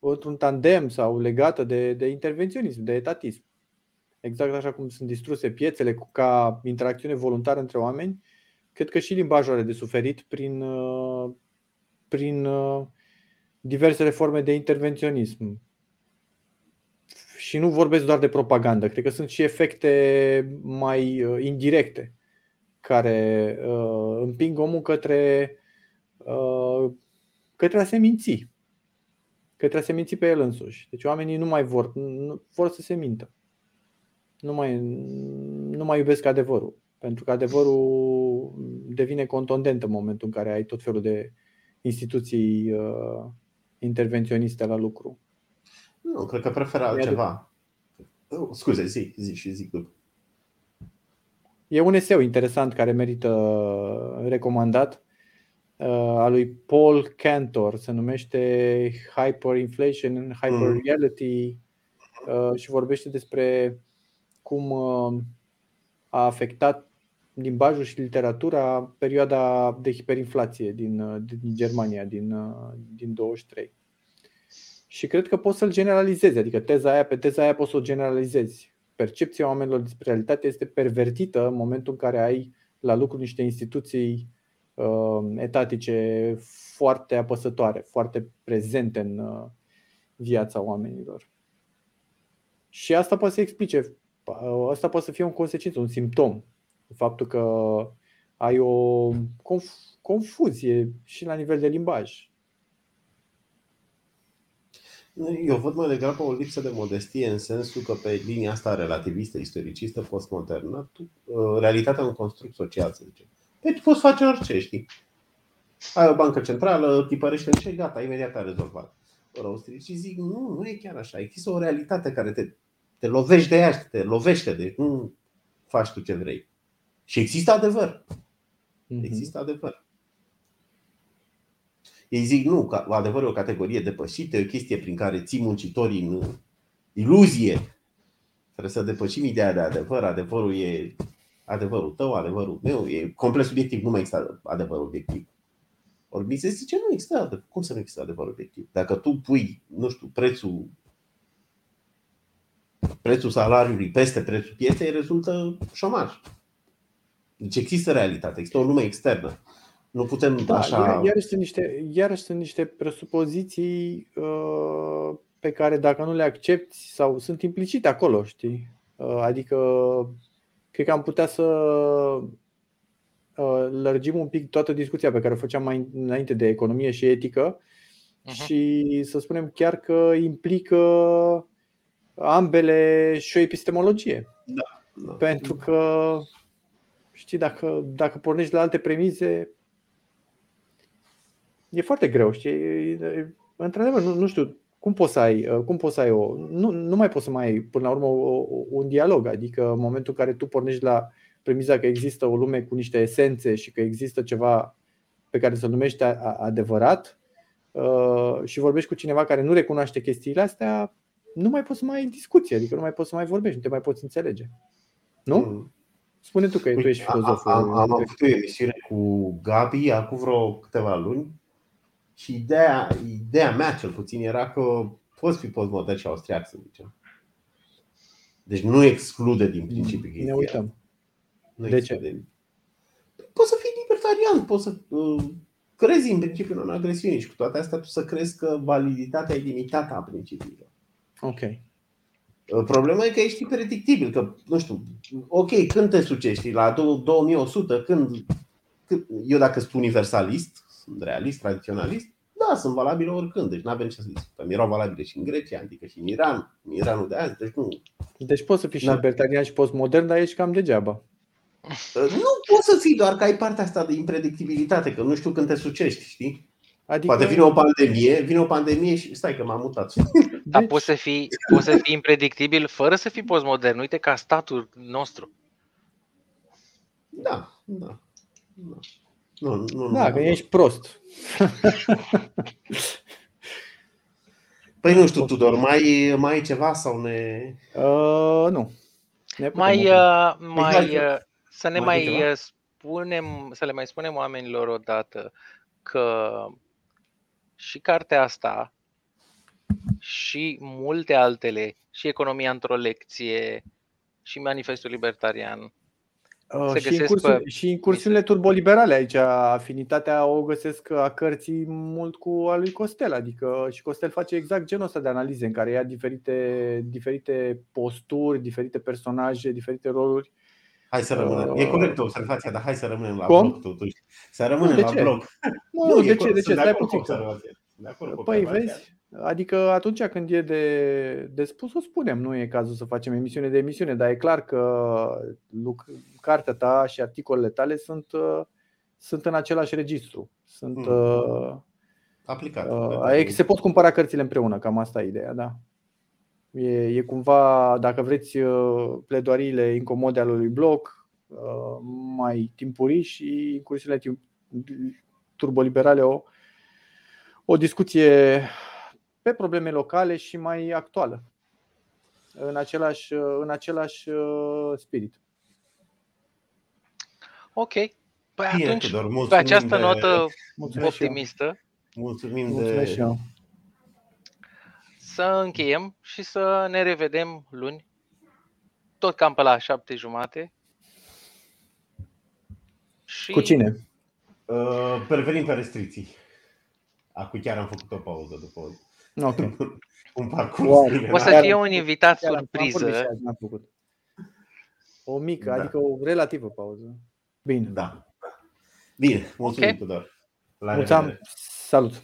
într-un tandem sau legată de, de intervenționism, de etatism. Exact așa cum sunt distruse piețele cu- ca interacțiune voluntară între oameni, cred că și limbajul are de suferit prin, uh, prin uh, diversele forme de intervenționism. Și nu vorbesc doar de propagandă, cred că sunt și efecte mai uh, indirecte care uh, împing omul către, uh, către a se minți, către a se minți pe el însuși. Deci oamenii nu mai vor, nu, vor să se mintă. Nu mai, nu mai iubesc adevărul. Pentru că adevărul devine contondent în momentul în care ai tot felul de instituții uh, intervenționiste la lucru. Nu, cred că preferă altceva. Oh, Scuze, zi, zi și zic după. E un eseu interesant care merită recomandat uh, al lui Paul Cantor, se numește Hyperinflation and Hyperreality uh, și vorbește despre cum uh, a afectat limbajul și literatura perioada de hiperinflație din, uh, din Germania din, uh, din 23. Și cred că poți să-l generalizezi, adică teza aia pe teza aia poți să o generalizezi percepția oamenilor despre realitate este pervertită în momentul în care ai la lucru niște instituții uh, etatice foarte apăsătoare, foarte prezente în uh, viața oamenilor. Și asta poate să explice, asta poate să fie un consecință, un simptom. Faptul că ai o conf- confuzie și la nivel de limbaj. Eu văd mai degrabă o lipsă de modestie în sensul că pe linia asta relativistă, istoricistă, postmodernă, tu, uh, realitatea un construct social, să zicem. Deci poți face orice, știi? Ai o bancă centrală, tipărește în ce, gata, imediat a rezolvat. Roastrii și zic, nu, nu e chiar așa. Există o realitate care te, te lovești de ea, te lovește, de nu faci tu ce vrei. Și există adevăr. Mhm. Există adevăr. Ei zic nu, că adevărul e o categorie depășită, e o chestie prin care ții muncitorii în iluzie. Trebuie să depășim ideea de adevăr. Adevărul e adevărul tău, adevărul meu. E complet subiectiv, nu mai există adevărul obiectiv. Ori mi se zice, nu există adevăr. Cum să nu există adevărul obiectiv? Dacă tu pui, nu știu, prețul prețul salariului peste prețul pieței, rezultă șomaj. Deci există realitate, există o lume externă. Nu putem da, așa. Iarăși sunt niște, iarăși sunt niște presupoziții uh, pe care dacă nu le accepti sau sunt implicite acolo, știi? Uh, adică cred că am putea să uh, lărgim un pic toată discuția pe care o făceam mai înainte de economie și etică uh-huh. și să spunem chiar că implică ambele și o epistemologie. Da, da. Pentru că știi, dacă, dacă pornești la alte premize, e foarte greu, știi? Într-adevăr, nu, nu știu, cum poți să ai, cum poți să ai o. Nu, nu mai poți să mai ai, până la urmă, o, un dialog. Adică, în momentul în care tu pornești la premiza că există o lume cu niște esențe și că există ceva pe care să-l numești adevărat uh, și vorbești cu cineva care nu recunoaște chestiile astea, nu mai poți să mai ai discuție, adică nu mai poți să mai vorbești, nu te mai poți înțelege. Nu? Mm. Spune tu că tu ești filozof. Am, am avut o emisiune cu Gabi acum vreo câteva luni și ideea, ideea mea cel puțin era că poți fi postmodern și austriac, să zicem. Deci nu exclude din principiu chestia. Ne uităm. Nu de ce? De... Poți să fii libertarian, poți să uh, crezi în principiul în agresiune și cu toate astea tu să crezi că validitatea e limitată a principiilor. Ok. Problema e că ești predictibil, că, nu știu, ok, când te sucești? La 2100, când, când eu dacă sunt universalist, sunt realist, tradiționalist, da, sunt valabile oricând, deci nu avem ce să discutăm. Erau valabile și în Grecia adică și în Iran, în Iranul de azi, deci nu. Deci poți să fii și libertarian și postmodern, dar ești cam degeaba. (laughs) Nu poți să fii, doar că ai partea asta de impredictibilitate, că nu știu când te sucești, știi? Adică... Poate vine o pandemie, vine o pandemie și stai că m-am mutat. Dar (laughs) deci... poți să fii, poți să fii impredictibil fără să fii postmodern. Uite ca statul nostru. Da, da. da. Nu, nu, da, nu, că nu. ești prost. (laughs) Păi nu știu, Tudor, mai, mai e ceva sau ne... Uh, nu. Ne mai, uh, mai, uh, să ne mai, mai uh, spunem, să le mai spunem oamenilor odată că și cartea asta și multe altele, și economia într-o lecție, și manifestul libertarian. Uh, se și, incursiune, pe... și incursiunile turboliberale aici, afinitatea o găsesc a cărții mult cu a lui Costel, adică și Costel face exact genul ăsta de analize în care ia diferite, diferite posturi, diferite personaje, diferite roluri. Hai să rămânem. Uh, e corect observația, dar hai să rămânem la Cum? blog totuși. Să rămânem de la ce? blog. Nu, nu de ce? De ce? Stai puțin. Păi vezi, adică atunci când e de, de spus, o spunem. Nu e cazul să facem emisiune de emisiune, dar e clar că cartea ta și articolele tale sunt, uh, sunt în același registru. Sunt mm. uh, aplicate. Uh, se pot cumpăra cărțile împreună, cam asta e ideea, da. E, e cumva, dacă vreți, uh, pledoariile incomode ale lui Bloc, uh, mai timpurii și incursiunile turboliberale o o discuție pe probleme locale și mai actuală, în același, în același uh, spirit. Ok. Păi Bine, atunci, Tudor, pe această de... notă mulțumesc optimistă, mulțumim mulțumesc de... să încheiem și să ne revedem luni tot cam pe la șapte jumate. Și Cu cine? Uh, Prevenim pe restricții. Acum chiar am făcut o pauză după Ok. (laughs) un parcurs. Wow. bine, o să da? fie un invitat Chiar am- am vorbit și surpriză. azi, n-am făcut. O mică, Da. adică o relativă pauză. Bine. Da. Bine, mulțumim Ok. Tudor. La Mulțumim. revedere. Salut.